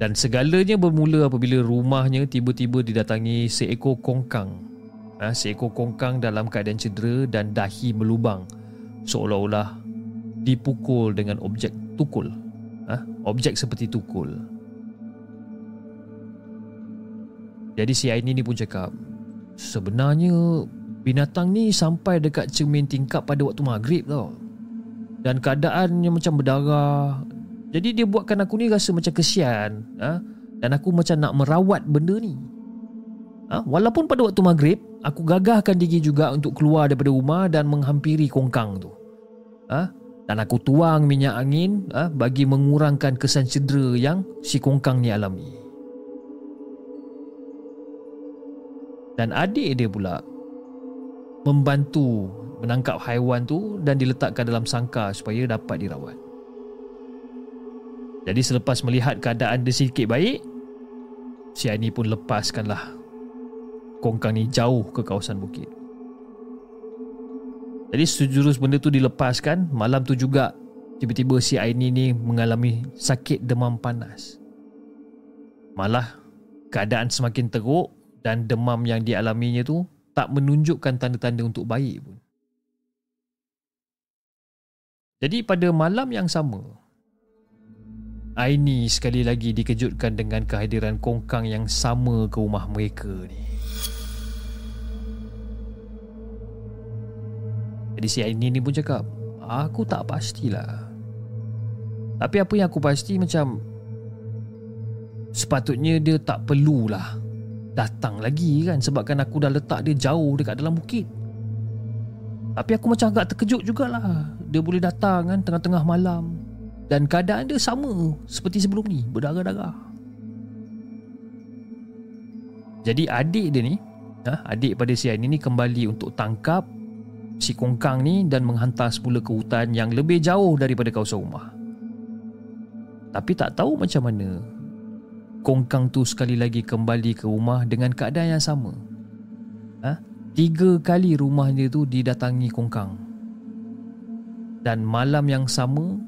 Dan segalanya bermula apabila rumahnya tiba-tiba didatangi seekor kongkang. Ha, seekor kongkang dalam keadaan cedera dan dahi melubang seolah-olah dipukul dengan objek tukul. Ha, objek seperti tukul. Jadi si Aini ni pun cakap Sebenarnya binatang ni sampai dekat cermin tingkap pada waktu maghrib tau Dan keadaannya macam berdarah Jadi dia buatkan aku ni rasa macam kesian ha? Dan aku macam nak merawat benda ni ha? Walaupun pada waktu maghrib Aku gagahkan diri juga untuk keluar daripada rumah Dan menghampiri kongkang tu ha? Dan aku tuang minyak angin ha? Bagi mengurangkan kesan cedera yang si kongkang ni alami dan adik dia pula membantu menangkap haiwan tu dan diletakkan dalam sangkar supaya dapat dirawat. Jadi selepas melihat keadaan dia sedikit baik, si Ani pun lepaskanlah kongkang ni jauh ke kawasan bukit. Jadi sejurus benda tu dilepaskan, malam tu juga tiba-tiba si Aini ni mengalami sakit demam panas. Malah keadaan semakin teruk dan demam yang dialaminya tu tak menunjukkan tanda-tanda untuk baik pun. Jadi pada malam yang sama, Aini sekali lagi dikejutkan dengan kehadiran kongkang yang sama ke rumah mereka ni. Jadi si Aini ni pun cakap, aku tak pastilah. Tapi apa yang aku pasti macam sepatutnya dia tak perlulah datang lagi kan sebabkan aku dah letak dia jauh dekat dalam bukit. Tapi aku macam agak terkejut jugalah dia boleh datang kan tengah-tengah malam dan keadaan dia sama seperti sebelum ni berdarah-darah. Jadi adik dia ni, ha, adik pada si Aini ni kembali untuk tangkap si kongkang ni dan menghantar semula ke hutan yang lebih jauh daripada kawasan rumah. Tapi tak tahu macam mana Kongkang tu sekali lagi kembali ke rumah dengan keadaan yang sama. Ha? Tiga kali rumah dia tu didatangi Kongkang. Dan malam yang sama,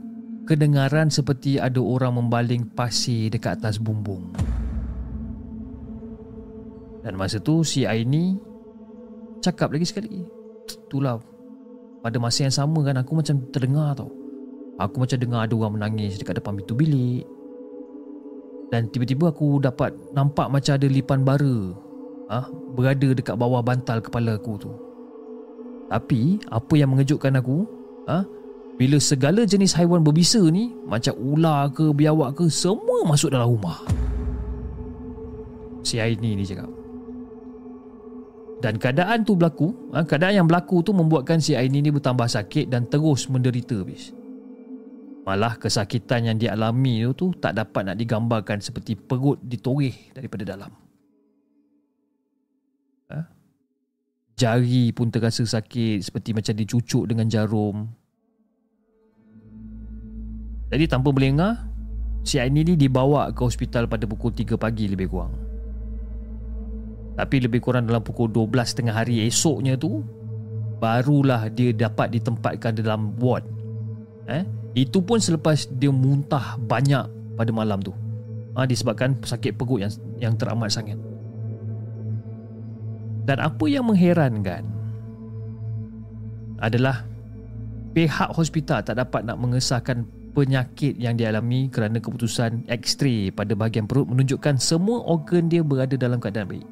kedengaran seperti ada orang membaling pasir dekat atas bumbung. Dan masa tu si Aini cakap lagi sekali. Itulah pada masa yang sama kan aku macam terdengar tau. Aku macam dengar ada orang menangis dekat depan pintu bilik. Dan tiba-tiba aku dapat nampak macam ada lipan bara ha, Berada dekat bawah bantal kepala aku tu. Tapi apa yang mengejutkan aku ha, Bila segala jenis haiwan berbisa ni Macam ular ke biawak ke Semua masuk dalam rumah. Si Aini ni cakap. Dan keadaan tu berlaku ha, Keadaan yang berlaku tu membuatkan si Aini ni bertambah sakit Dan terus menderita bis. Malah kesakitan yang dialami itu tu tak dapat nak digambarkan seperti perut ditoreh daripada dalam. Ha? Jari pun terasa sakit seperti macam dicucuk dengan jarum. Jadi tanpa melengah, si Aini ni dibawa ke hospital pada pukul 3 pagi lebih kurang. Tapi lebih kurang dalam pukul 12 tengah hari esoknya tu, barulah dia dapat ditempatkan dalam ward. Eh? Itu pun selepas dia muntah banyak pada malam tu. Ha, disebabkan sakit perut yang yang teramat sangat. Dan apa yang mengherankan adalah pihak hospital tak dapat nak mengesahkan penyakit yang dialami kerana keputusan X-ray pada bahagian perut menunjukkan semua organ dia berada dalam keadaan baik.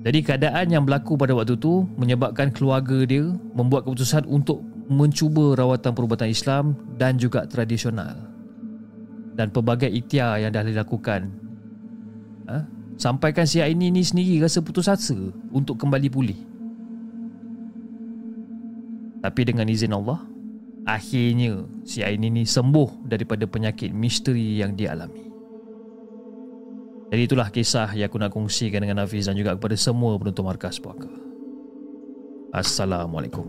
Jadi keadaan yang berlaku pada waktu tu menyebabkan keluarga dia membuat keputusan untuk mencuba rawatan perubatan Islam dan juga tradisional dan pelbagai ikhtiar yang dah dilakukan ha? Sampaikan si Aini ni sendiri rasa putus asa untuk kembali pulih. Tapi dengan izin Allah, akhirnya si Aini ni sembuh daripada penyakit misteri yang dia alami. Jadi itulah kisah yang aku nak kongsikan dengan Hafiz dan juga kepada semua penonton Markas Puaka. Assalamualaikum.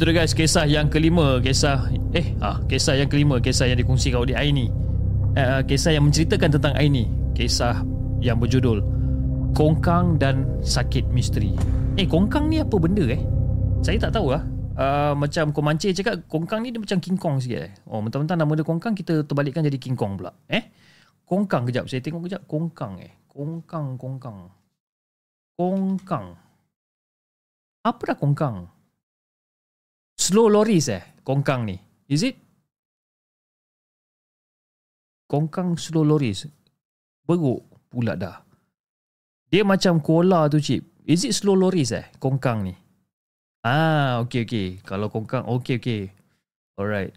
Itu dia guys kisah yang kelima Kisah Eh ah, Kisah yang kelima Kisah yang dikongsikan oleh Aini. Uh, Kisah yang menceritakan tentang Aini. Kisah yang berjudul Kongkang dan Sakit Misteri. Eh Kongkang ni apa benda eh? Saya tak tahu lah uh, Macam Komanche cakap Kongkang ni dia macam King Kong sikit eh. Oh mentang-mentang nama dia Kongkang Kita terbalikkan jadi King Kong pula Eh? Kongkang kejap. Saya tengok kejap. Kongkang eh. Kongkang Kongkang. Kongkang. Apa dah Kongkang Slow lorries eh Kongkang ni. Is it? Kongkang slow lorries. Beruk pula dah. Dia macam koala tu cip. Is it slow lorries eh Kongkang ni? Ah okay okay. Kalau Kongkang okay okay. Alright.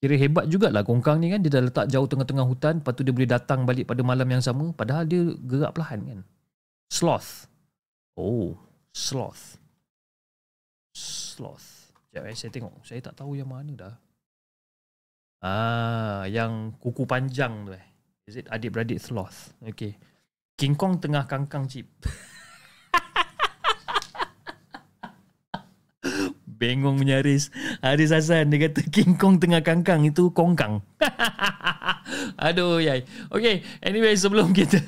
Kira hebat jugalah Kongkang ni kan. Dia dah letak jauh tengah-tengah hutan Lepas tu dia boleh datang balik pada malam yang sama. Padahal dia gerak perlahan kan. Sloth. Oh Sloth sloth. Sekejap eh, saya tengok. Saya tak tahu yang mana dah. Ah, yang kuku panjang tu eh. Is it adik-beradik sloth? Okay. King Kong tengah kangkang chip. [laughs] Bengong menyaris. Haris Hassan dia kata King Kong tengah kangkang itu kongkang. [laughs] Aduh yai. Okay, anyway sebelum [laughs] kita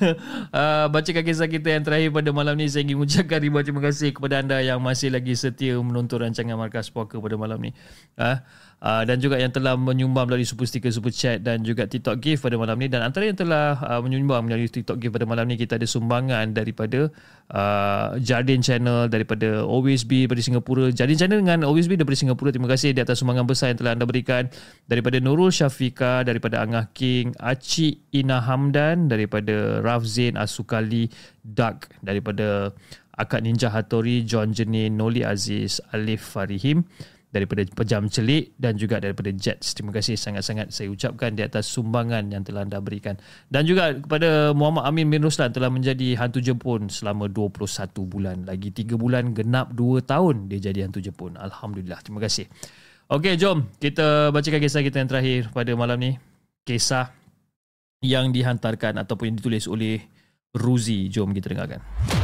uh, bacakan kisah kita yang terakhir pada malam ni saya ingin mengucapkan ribuan terima kasih kepada anda yang masih lagi setia menonton rancangan Markas Poker pada malam ni. Uh, Uh, dan juga yang telah menyumbang melalui super sticker, super chat dan juga TikTok gift pada malam ni. Dan antara yang telah uh, menyumbang melalui TikTok gift pada malam ni kita ada sumbangan daripada uh, Jardin Channel daripada OSB daripada Singapura. Jardin Channel dengan OSB daripada Singapura terima kasih. Di atas sumbangan besar yang telah anda berikan daripada Nurul Syafika daripada Angah King Aci Ina Hamdan daripada Raf Zain Asukali Duck daripada Akad Ninja Hattori John Jenin Noli Aziz Alif Farihim daripada Pejam Celik dan juga daripada Jets. Terima kasih sangat-sangat saya ucapkan di atas sumbangan yang telah anda berikan. Dan juga kepada Muhammad Amin bin Ruslan telah menjadi hantu Jepun selama 21 bulan. Lagi 3 bulan genap 2 tahun dia jadi hantu Jepun. Alhamdulillah. Terima kasih. Okey, jom kita bacakan kisah kita yang terakhir pada malam ni. Kisah yang dihantarkan ataupun yang ditulis oleh Ruzi. Jom kita dengarkan.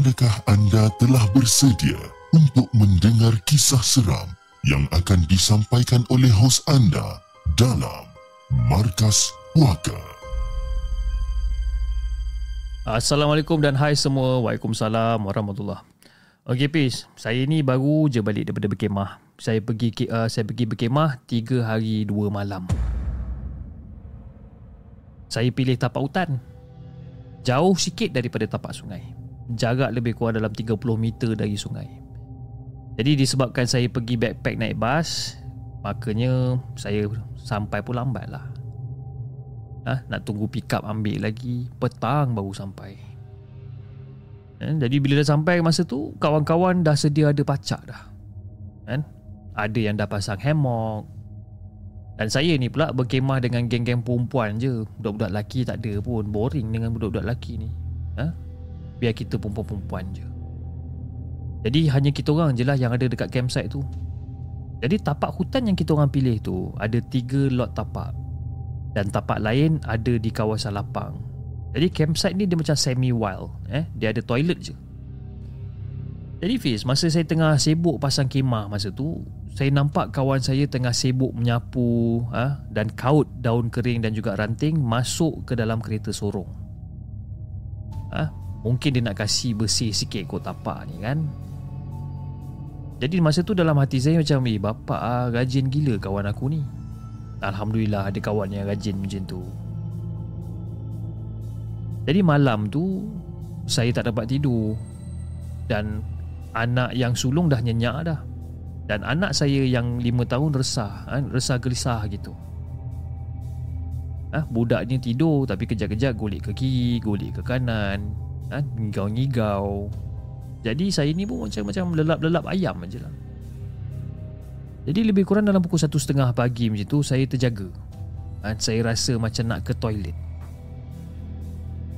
Adakah anda telah bersedia untuk mendengar kisah seram yang akan disampaikan oleh hos anda dalam Markas Puaka? Assalamualaikum dan hai semua. Waalaikumsalam warahmatullahi Okey Pis, saya ni baru je balik daripada berkemah. Saya pergi uh, saya pergi berkemah 3 hari 2 malam. Saya pilih tapak hutan. Jauh sikit daripada tapak sungai jarak lebih kurang dalam 30 meter dari sungai. Jadi disebabkan saya pergi backpack naik bas, makanya saya sampai pun lambat lah. Ha, nak tunggu pick up ambil lagi, petang baru sampai. Ha, jadi bila dah sampai masa tu, kawan-kawan dah sedia ada pacak dah. Kan? Ada yang dah pasang hammock. Dan saya ni pula berkemah dengan geng-geng perempuan je. Budak-budak lelaki tak ada pun. Boring dengan budak-budak lelaki ni. Ha? Biar kita perempuan-perempuan je. Jadi hanya kita orang je lah yang ada dekat campsite tu. Jadi tapak hutan yang kita orang pilih tu ada tiga lot tapak. Dan tapak lain ada di kawasan lapang. Jadi campsite ni dia macam semi wild eh dia ada toilet je. Jadi Fiz masa saya tengah sibuk pasang kemah masa tu saya nampak kawan saya tengah sibuk menyapu ha, dan kaut daun kering dan juga ranting masuk ke dalam kereta sorong. Ha, mungkin dia nak kasih bersih sikit kot tapak ni kan. Jadi masa tu dalam hati saya macam Eh bapak ah, rajin gila kawan aku ni Alhamdulillah ada kawan yang rajin macam tu Jadi malam tu Saya tak dapat tidur Dan Anak yang sulung dah nyenyak dah Dan anak saya yang 5 tahun resah ha? Resah gelisah gitu ha? Budaknya tidur Tapi kejap-kejap golek ke kiri Golek ke kanan ha? Ngigau-ngigau jadi saya ni pun macam macam lelap-lelap ayam aja lah. Jadi lebih kurang dalam pukul satu setengah pagi macam tu saya terjaga. Dan saya rasa macam nak ke toilet.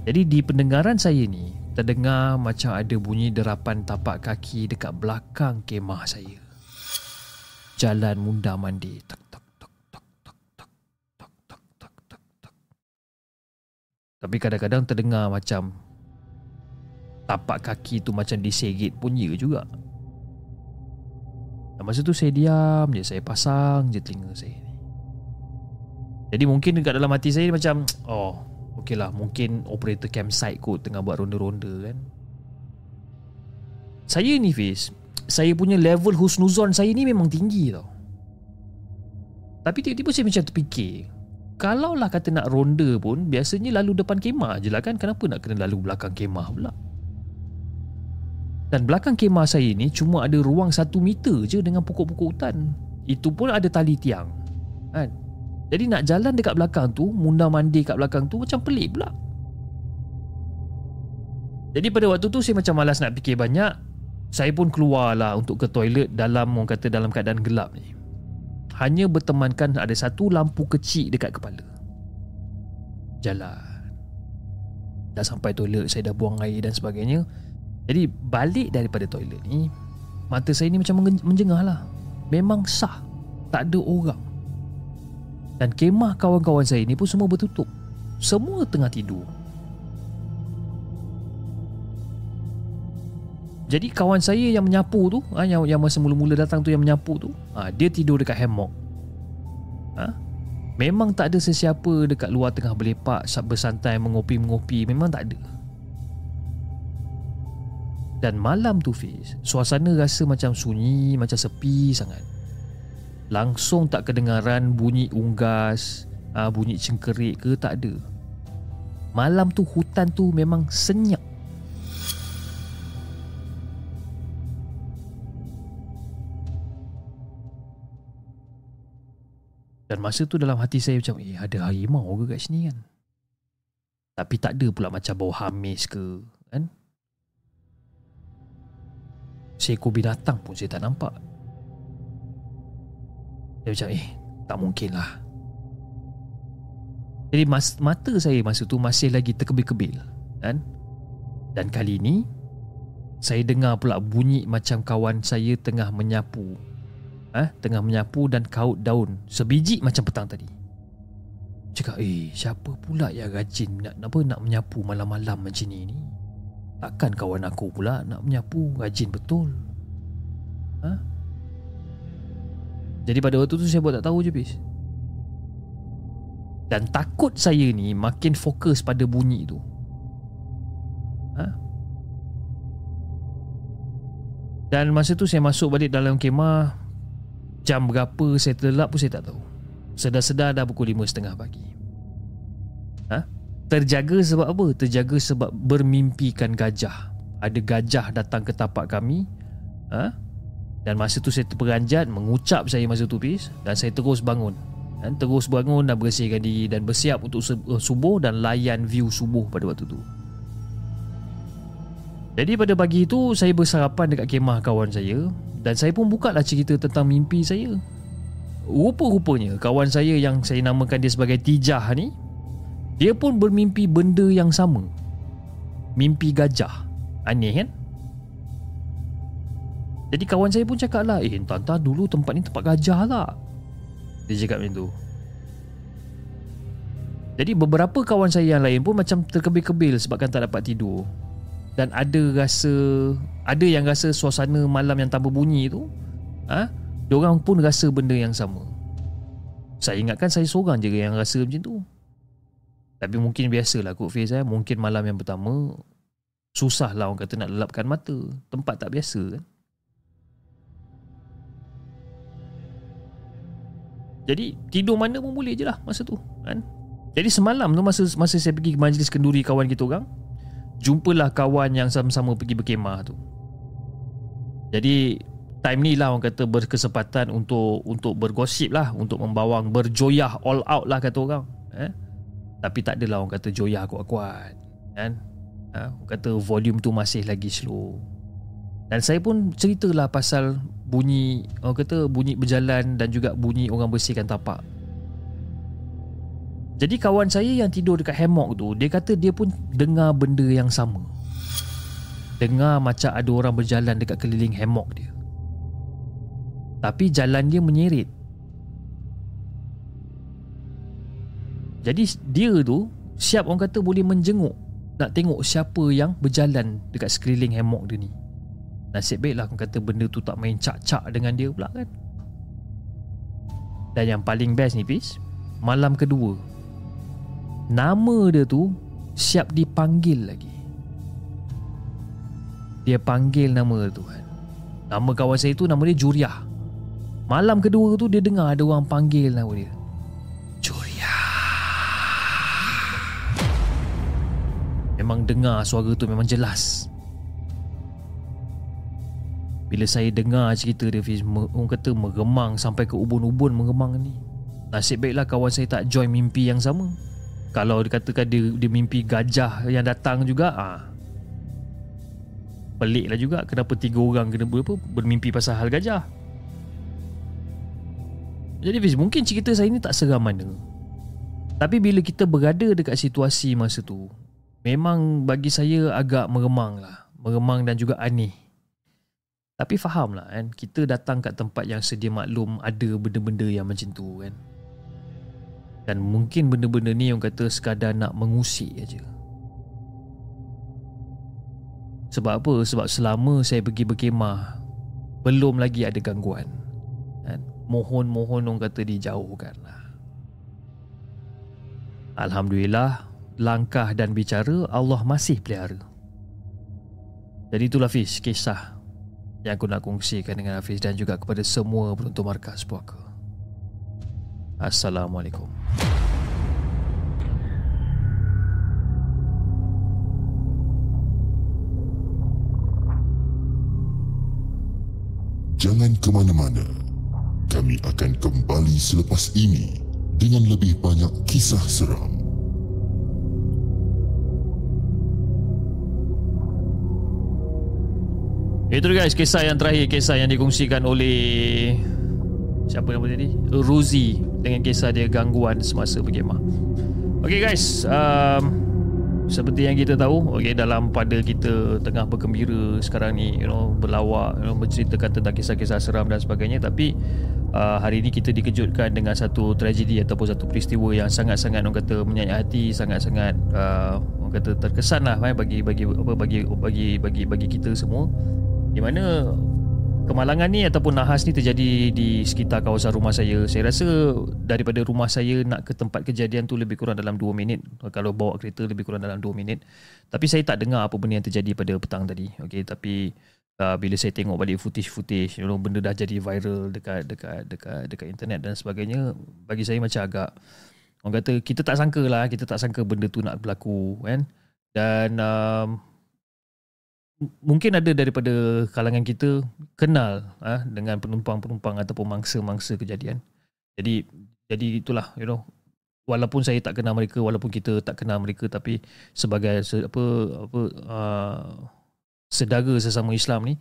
Jadi di pendengaran saya ni terdengar macam ada bunyi derapan tapak kaki dekat belakang kemah saya. Jalan munda mandi. Tak. Tapi kadang-kadang terdengar macam tapak kaki tu macam disegit pun ya juga. Dan masa tu saya diam je, saya pasang je telinga saya. Jadi mungkin dekat dalam hati saya macam, oh, okey lah, mungkin operator campsite kot tengah buat ronda-ronda kan. Saya ni Fiz, saya punya level husnuzon saya ni memang tinggi tau. Tapi tiba-tiba saya macam terfikir, kalau lah kata nak ronda pun, biasanya lalu depan kemah je lah kan. Kenapa nak kena lalu belakang kemah pula? Dan belakang kemah saya ni cuma ada ruang satu meter je dengan pokok-pokok hutan. Itu pun ada tali tiang. Kan? Jadi nak jalan dekat belakang tu, munda mandi kat belakang tu macam pelik pula. Jadi pada waktu tu saya macam malas nak fikir banyak. Saya pun keluarlah untuk ke toilet dalam orang kata dalam keadaan gelap ni. Hanya bertemankan ada satu lampu kecil dekat kepala. Jalan. Dah sampai toilet, saya dah buang air dan sebagainya. Jadi balik daripada toilet ni Mata saya ni macam menjengah lah. Memang sah. Tak ada orang. Dan kemah kawan-kawan saya ni pun semua bertutup. Semua tengah tidur. Jadi kawan saya yang menyapu tu ha, yang, yang masa mula-mula datang tu yang menyapu tu ha, Dia tidur dekat hammock. Ha? Memang tak ada sesiapa dekat luar tengah berlepak Bersantai mengopi-mengopi. Memang tak ada dan malam tu Fiz Suasana rasa macam sunyi Macam sepi sangat. Langsung tak kedengaran bunyi unggas uh, Bunyi cengkerik ke tak ada. Malam tu hutan tu memang senyap. Dan masa tu dalam hati saya macam Eh ada harimau ke kat sini kan? Tapi tak ada pula macam bau hamis ke Kan seekor binatang pun saya tak nampak. Saya macam eh tak mungkin lah. Jadi mas, mata saya masa tu masih lagi terkebil-kebil kan? Dan kali ni saya dengar pula bunyi macam kawan saya tengah menyapu. Ha? tengah menyapu dan kaut daun sebiji macam petang tadi. Cakap, eh siapa pula yang rajin nak, apa, nak menyapu malam-malam macam ni ni? Takkan kawan aku pula nak menyapu rajin betul. Ha? Jadi pada waktu tu saya buat tak tahu je bis. Dan takut saya ni makin fokus pada bunyi tu. Ha? Dan masa tu saya masuk balik dalam kemah Jam berapa saya terlelap pun saya tak tahu Sedar-sedar dah pukul 5.30 pagi ha? Terjaga sebab apa? Terjaga sebab bermimpikan gajah. Ada gajah datang ke tapak kami. Ha? Dan masa tu saya terperanjat mengucap saya masa tu pis dan saya terus bangun. Dan terus bangun dan bersihkan diri dan bersiap untuk eh, subuh dan layan view subuh pada waktu tu. Jadi pada pagi itu saya bersarapan dekat kemah kawan saya dan saya pun buka lah cerita tentang mimpi saya. Rupa-rupanya kawan saya yang saya namakan dia sebagai Tijah ni dia pun bermimpi benda yang sama Mimpi gajah Aneh kan Jadi kawan saya pun cakap lah Eh entah-entah dulu tempat ni tempat gajah lah Dia cakap macam tu Jadi beberapa kawan saya yang lain pun macam terkebil-kebil sebabkan tak dapat tidur. Dan ada rasa ada yang rasa suasana malam yang tanpa bunyi tu, ha, diorang pun rasa benda yang sama. Saya ingatkan saya seorang je yang rasa macam tu. Tapi mungkin biasalah kot Fiz eh. Mungkin malam yang pertama Susah lah orang kata nak lelapkan mata Tempat tak biasa kan Jadi tidur mana pun boleh je lah masa tu kan? Jadi semalam tu masa masa saya pergi majlis kenduri kawan kita orang Jumpalah kawan yang sama-sama pergi berkemah tu Jadi time ni lah orang kata berkesempatan untuk untuk bergosip lah Untuk membawang berjoyah all out lah kata orang eh? Tapi tak adalah orang kata joya kuat-kuat kan? Ha? Orang kata volume tu masih lagi slow. Dan saya pun ceritalah pasal bunyi Orang kata bunyi berjalan dan juga bunyi orang bersihkan tapak. Jadi kawan saya yang tidur dekat hammock tu Dia kata dia pun dengar benda yang sama. Dengar macam ada orang berjalan dekat keliling hammock dia. Tapi jalan dia menyerit Jadi dia tu siap orang kata boleh menjenguk nak tengok siapa yang berjalan dekat sekeliling hammock dia ni. Nasib baiklah aku kata benda tu tak main cak-cak dengan dia pula kan. Dan yang paling best ni Fiz, malam kedua. Nama dia tu siap dipanggil lagi. Dia panggil nama tu kan. Nama kawan saya tu nama dia Juriah. Malam kedua tu dia dengar ada orang panggil nama dia. Memang dengar suara tu memang jelas. Bila saya dengar cerita dia Fiz Orang kata meremang sampai ke ubun-ubun meremang ni. Nasib baiklah kawan saya tak join mimpi yang sama. Kalau dikatakan dia, dia mimpi gajah yang datang juga ah, Peliklah juga kenapa tiga orang kena apa, bermimpi pasal hal gajah. Jadi Fiz mungkin cerita saya ni tak seram mana Tapi bila kita berada dekat situasi masa tu Memang bagi saya agak meremang lah Meremang dan juga aneh Tapi faham lah kan Kita datang kat tempat yang sedia maklum Ada benda-benda yang macam tu kan Dan mungkin benda-benda ni yang kata sekadar nak mengusik aja. Sebab apa? Sebab selama saya pergi berkemah Belum lagi ada gangguan kan? Mohon-mohon orang kata dijauhkan lah Alhamdulillah langkah dan bicara Allah masih pelihara. Jadi itulah Hafiz kisah yang aku nak kongsikan dengan Hafiz dan juga kepada semua penonton markas puaka. Assalamualaikum. Jangan ke mana-mana. Kami akan kembali selepas ini dengan lebih banyak kisah seram. Itu guys kisah yang terakhir Kisah yang dikongsikan oleh Siapa nama tadi? Ruzi Dengan kisah dia gangguan semasa berkemah Okay guys um, Seperti yang kita tahu okay, Dalam pada kita tengah bergembira sekarang ni you know, Berlawak you know, Berceritakan tentang kisah-kisah seram dan sebagainya Tapi uh, hari ini kita dikejutkan dengan satu tragedi Ataupun satu peristiwa yang sangat-sangat Orang kata menyayat hati Sangat-sangat uh, Orang kata terkesan lah eh, bagi, bagi, apa, bagi, bagi, bagi, bagi kita semua di mana kemalangan ni ataupun nahas ni terjadi di sekitar kawasan rumah saya. Saya rasa daripada rumah saya nak ke tempat kejadian tu lebih kurang dalam 2 minit. Kalau bawa kereta lebih kurang dalam 2 minit. Tapi saya tak dengar apa benda yang terjadi pada petang tadi. Okay, tapi uh, bila saya tengok balik footage-footage, you know, benda dah jadi viral dekat dekat dekat dekat internet dan sebagainya, bagi saya macam agak orang kata kita tak sangka lah, kita tak sangka benda tu nak berlaku kan. Dan um, mungkin ada daripada kalangan kita kenal ah dengan penumpang-penumpang ataupun mangsa-mangsa kejadian. Jadi jadi itulah you know walaupun saya tak kenal mereka walaupun kita tak kenal mereka tapi sebagai apa apa uh, sedara sesama Islam ni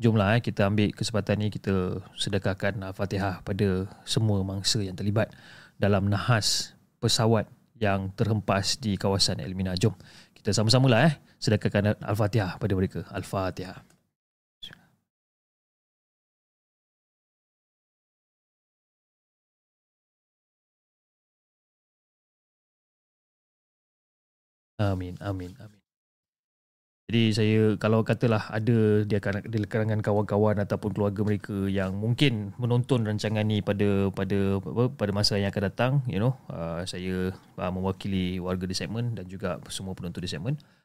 jomlah eh, kita ambil kesempatan ni kita sedekahkan Al-Fatihah pada semua mangsa yang terlibat dalam nahas pesawat yang terhempas di kawasan Elmina. Jom kita sama-sama lah eh sedekahkan Al-Fatihah pada mereka. Al-Fatihah. Amin, amin, amin. Jadi saya kalau katalah ada di kalangan kawan-kawan ataupun keluarga mereka yang mungkin menonton rancangan ni pada pada pada masa yang akan datang, you know, uh, saya uh, mewakili warga di segmen dan juga semua penonton di segmen uh,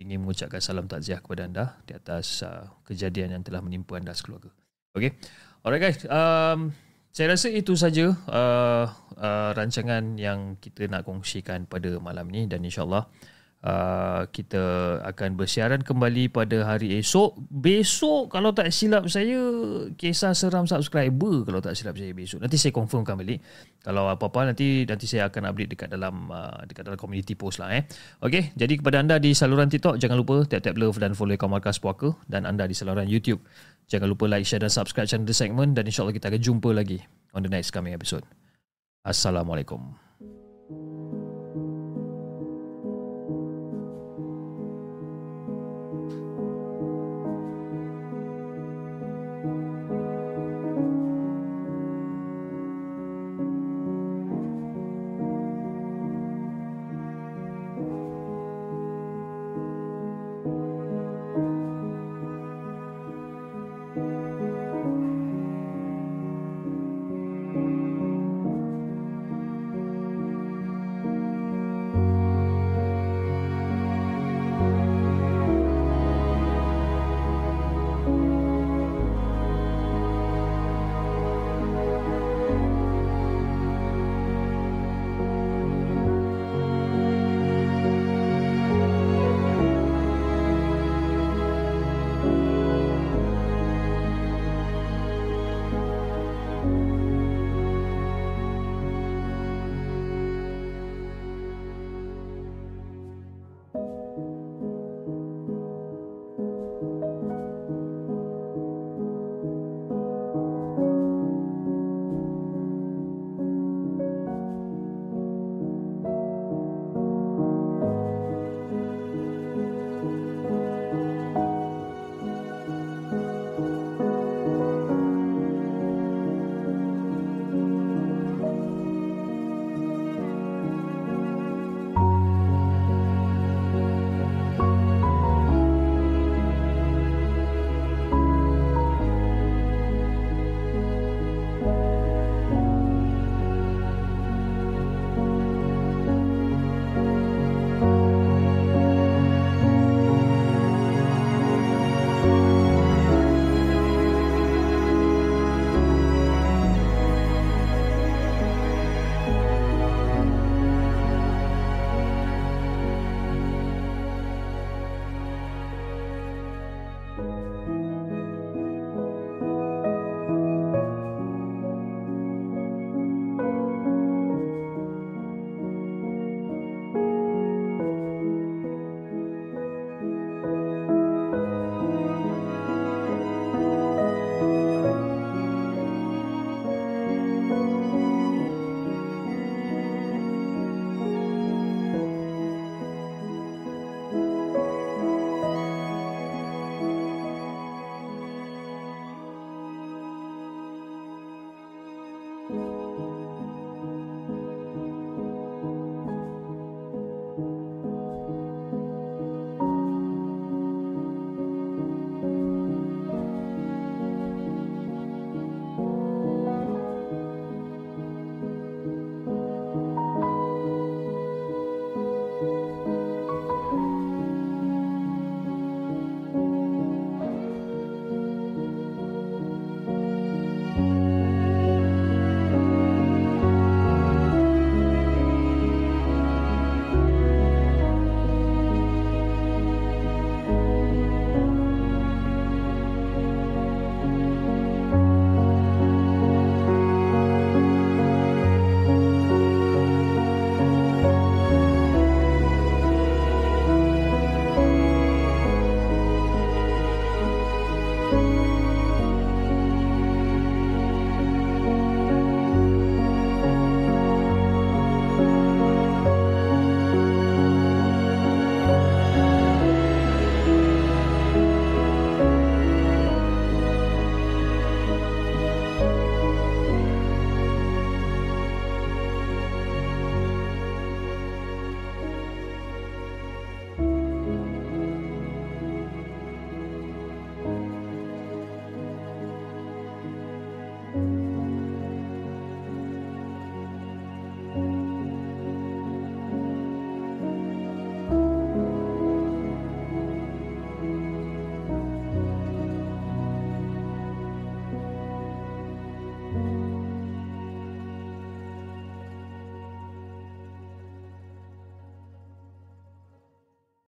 ingin mengucapkan salam takziah kepada anda di atas uh, kejadian yang telah menimpa anda sekeluarga. Okay. Alright guys, um, saya rasa itu saja uh, uh, rancangan yang kita nak kongsikan pada malam ni dan insyaallah Uh, kita akan bersiaran kembali pada hari esok. Besok kalau tak silap saya kisah seram subscriber kalau tak silap saya besok. Nanti saya confirmkan balik. Kalau apa-apa nanti nanti saya akan update dekat dalam uh, dekat dalam community post lah eh. Okey, jadi kepada anda di saluran TikTok jangan lupa tap-tap love dan follow akaun Markas Puaka dan anda di saluran YouTube jangan lupa like, share dan subscribe channel The Segment dan insyaallah kita akan jumpa lagi on the next coming episode. Assalamualaikum.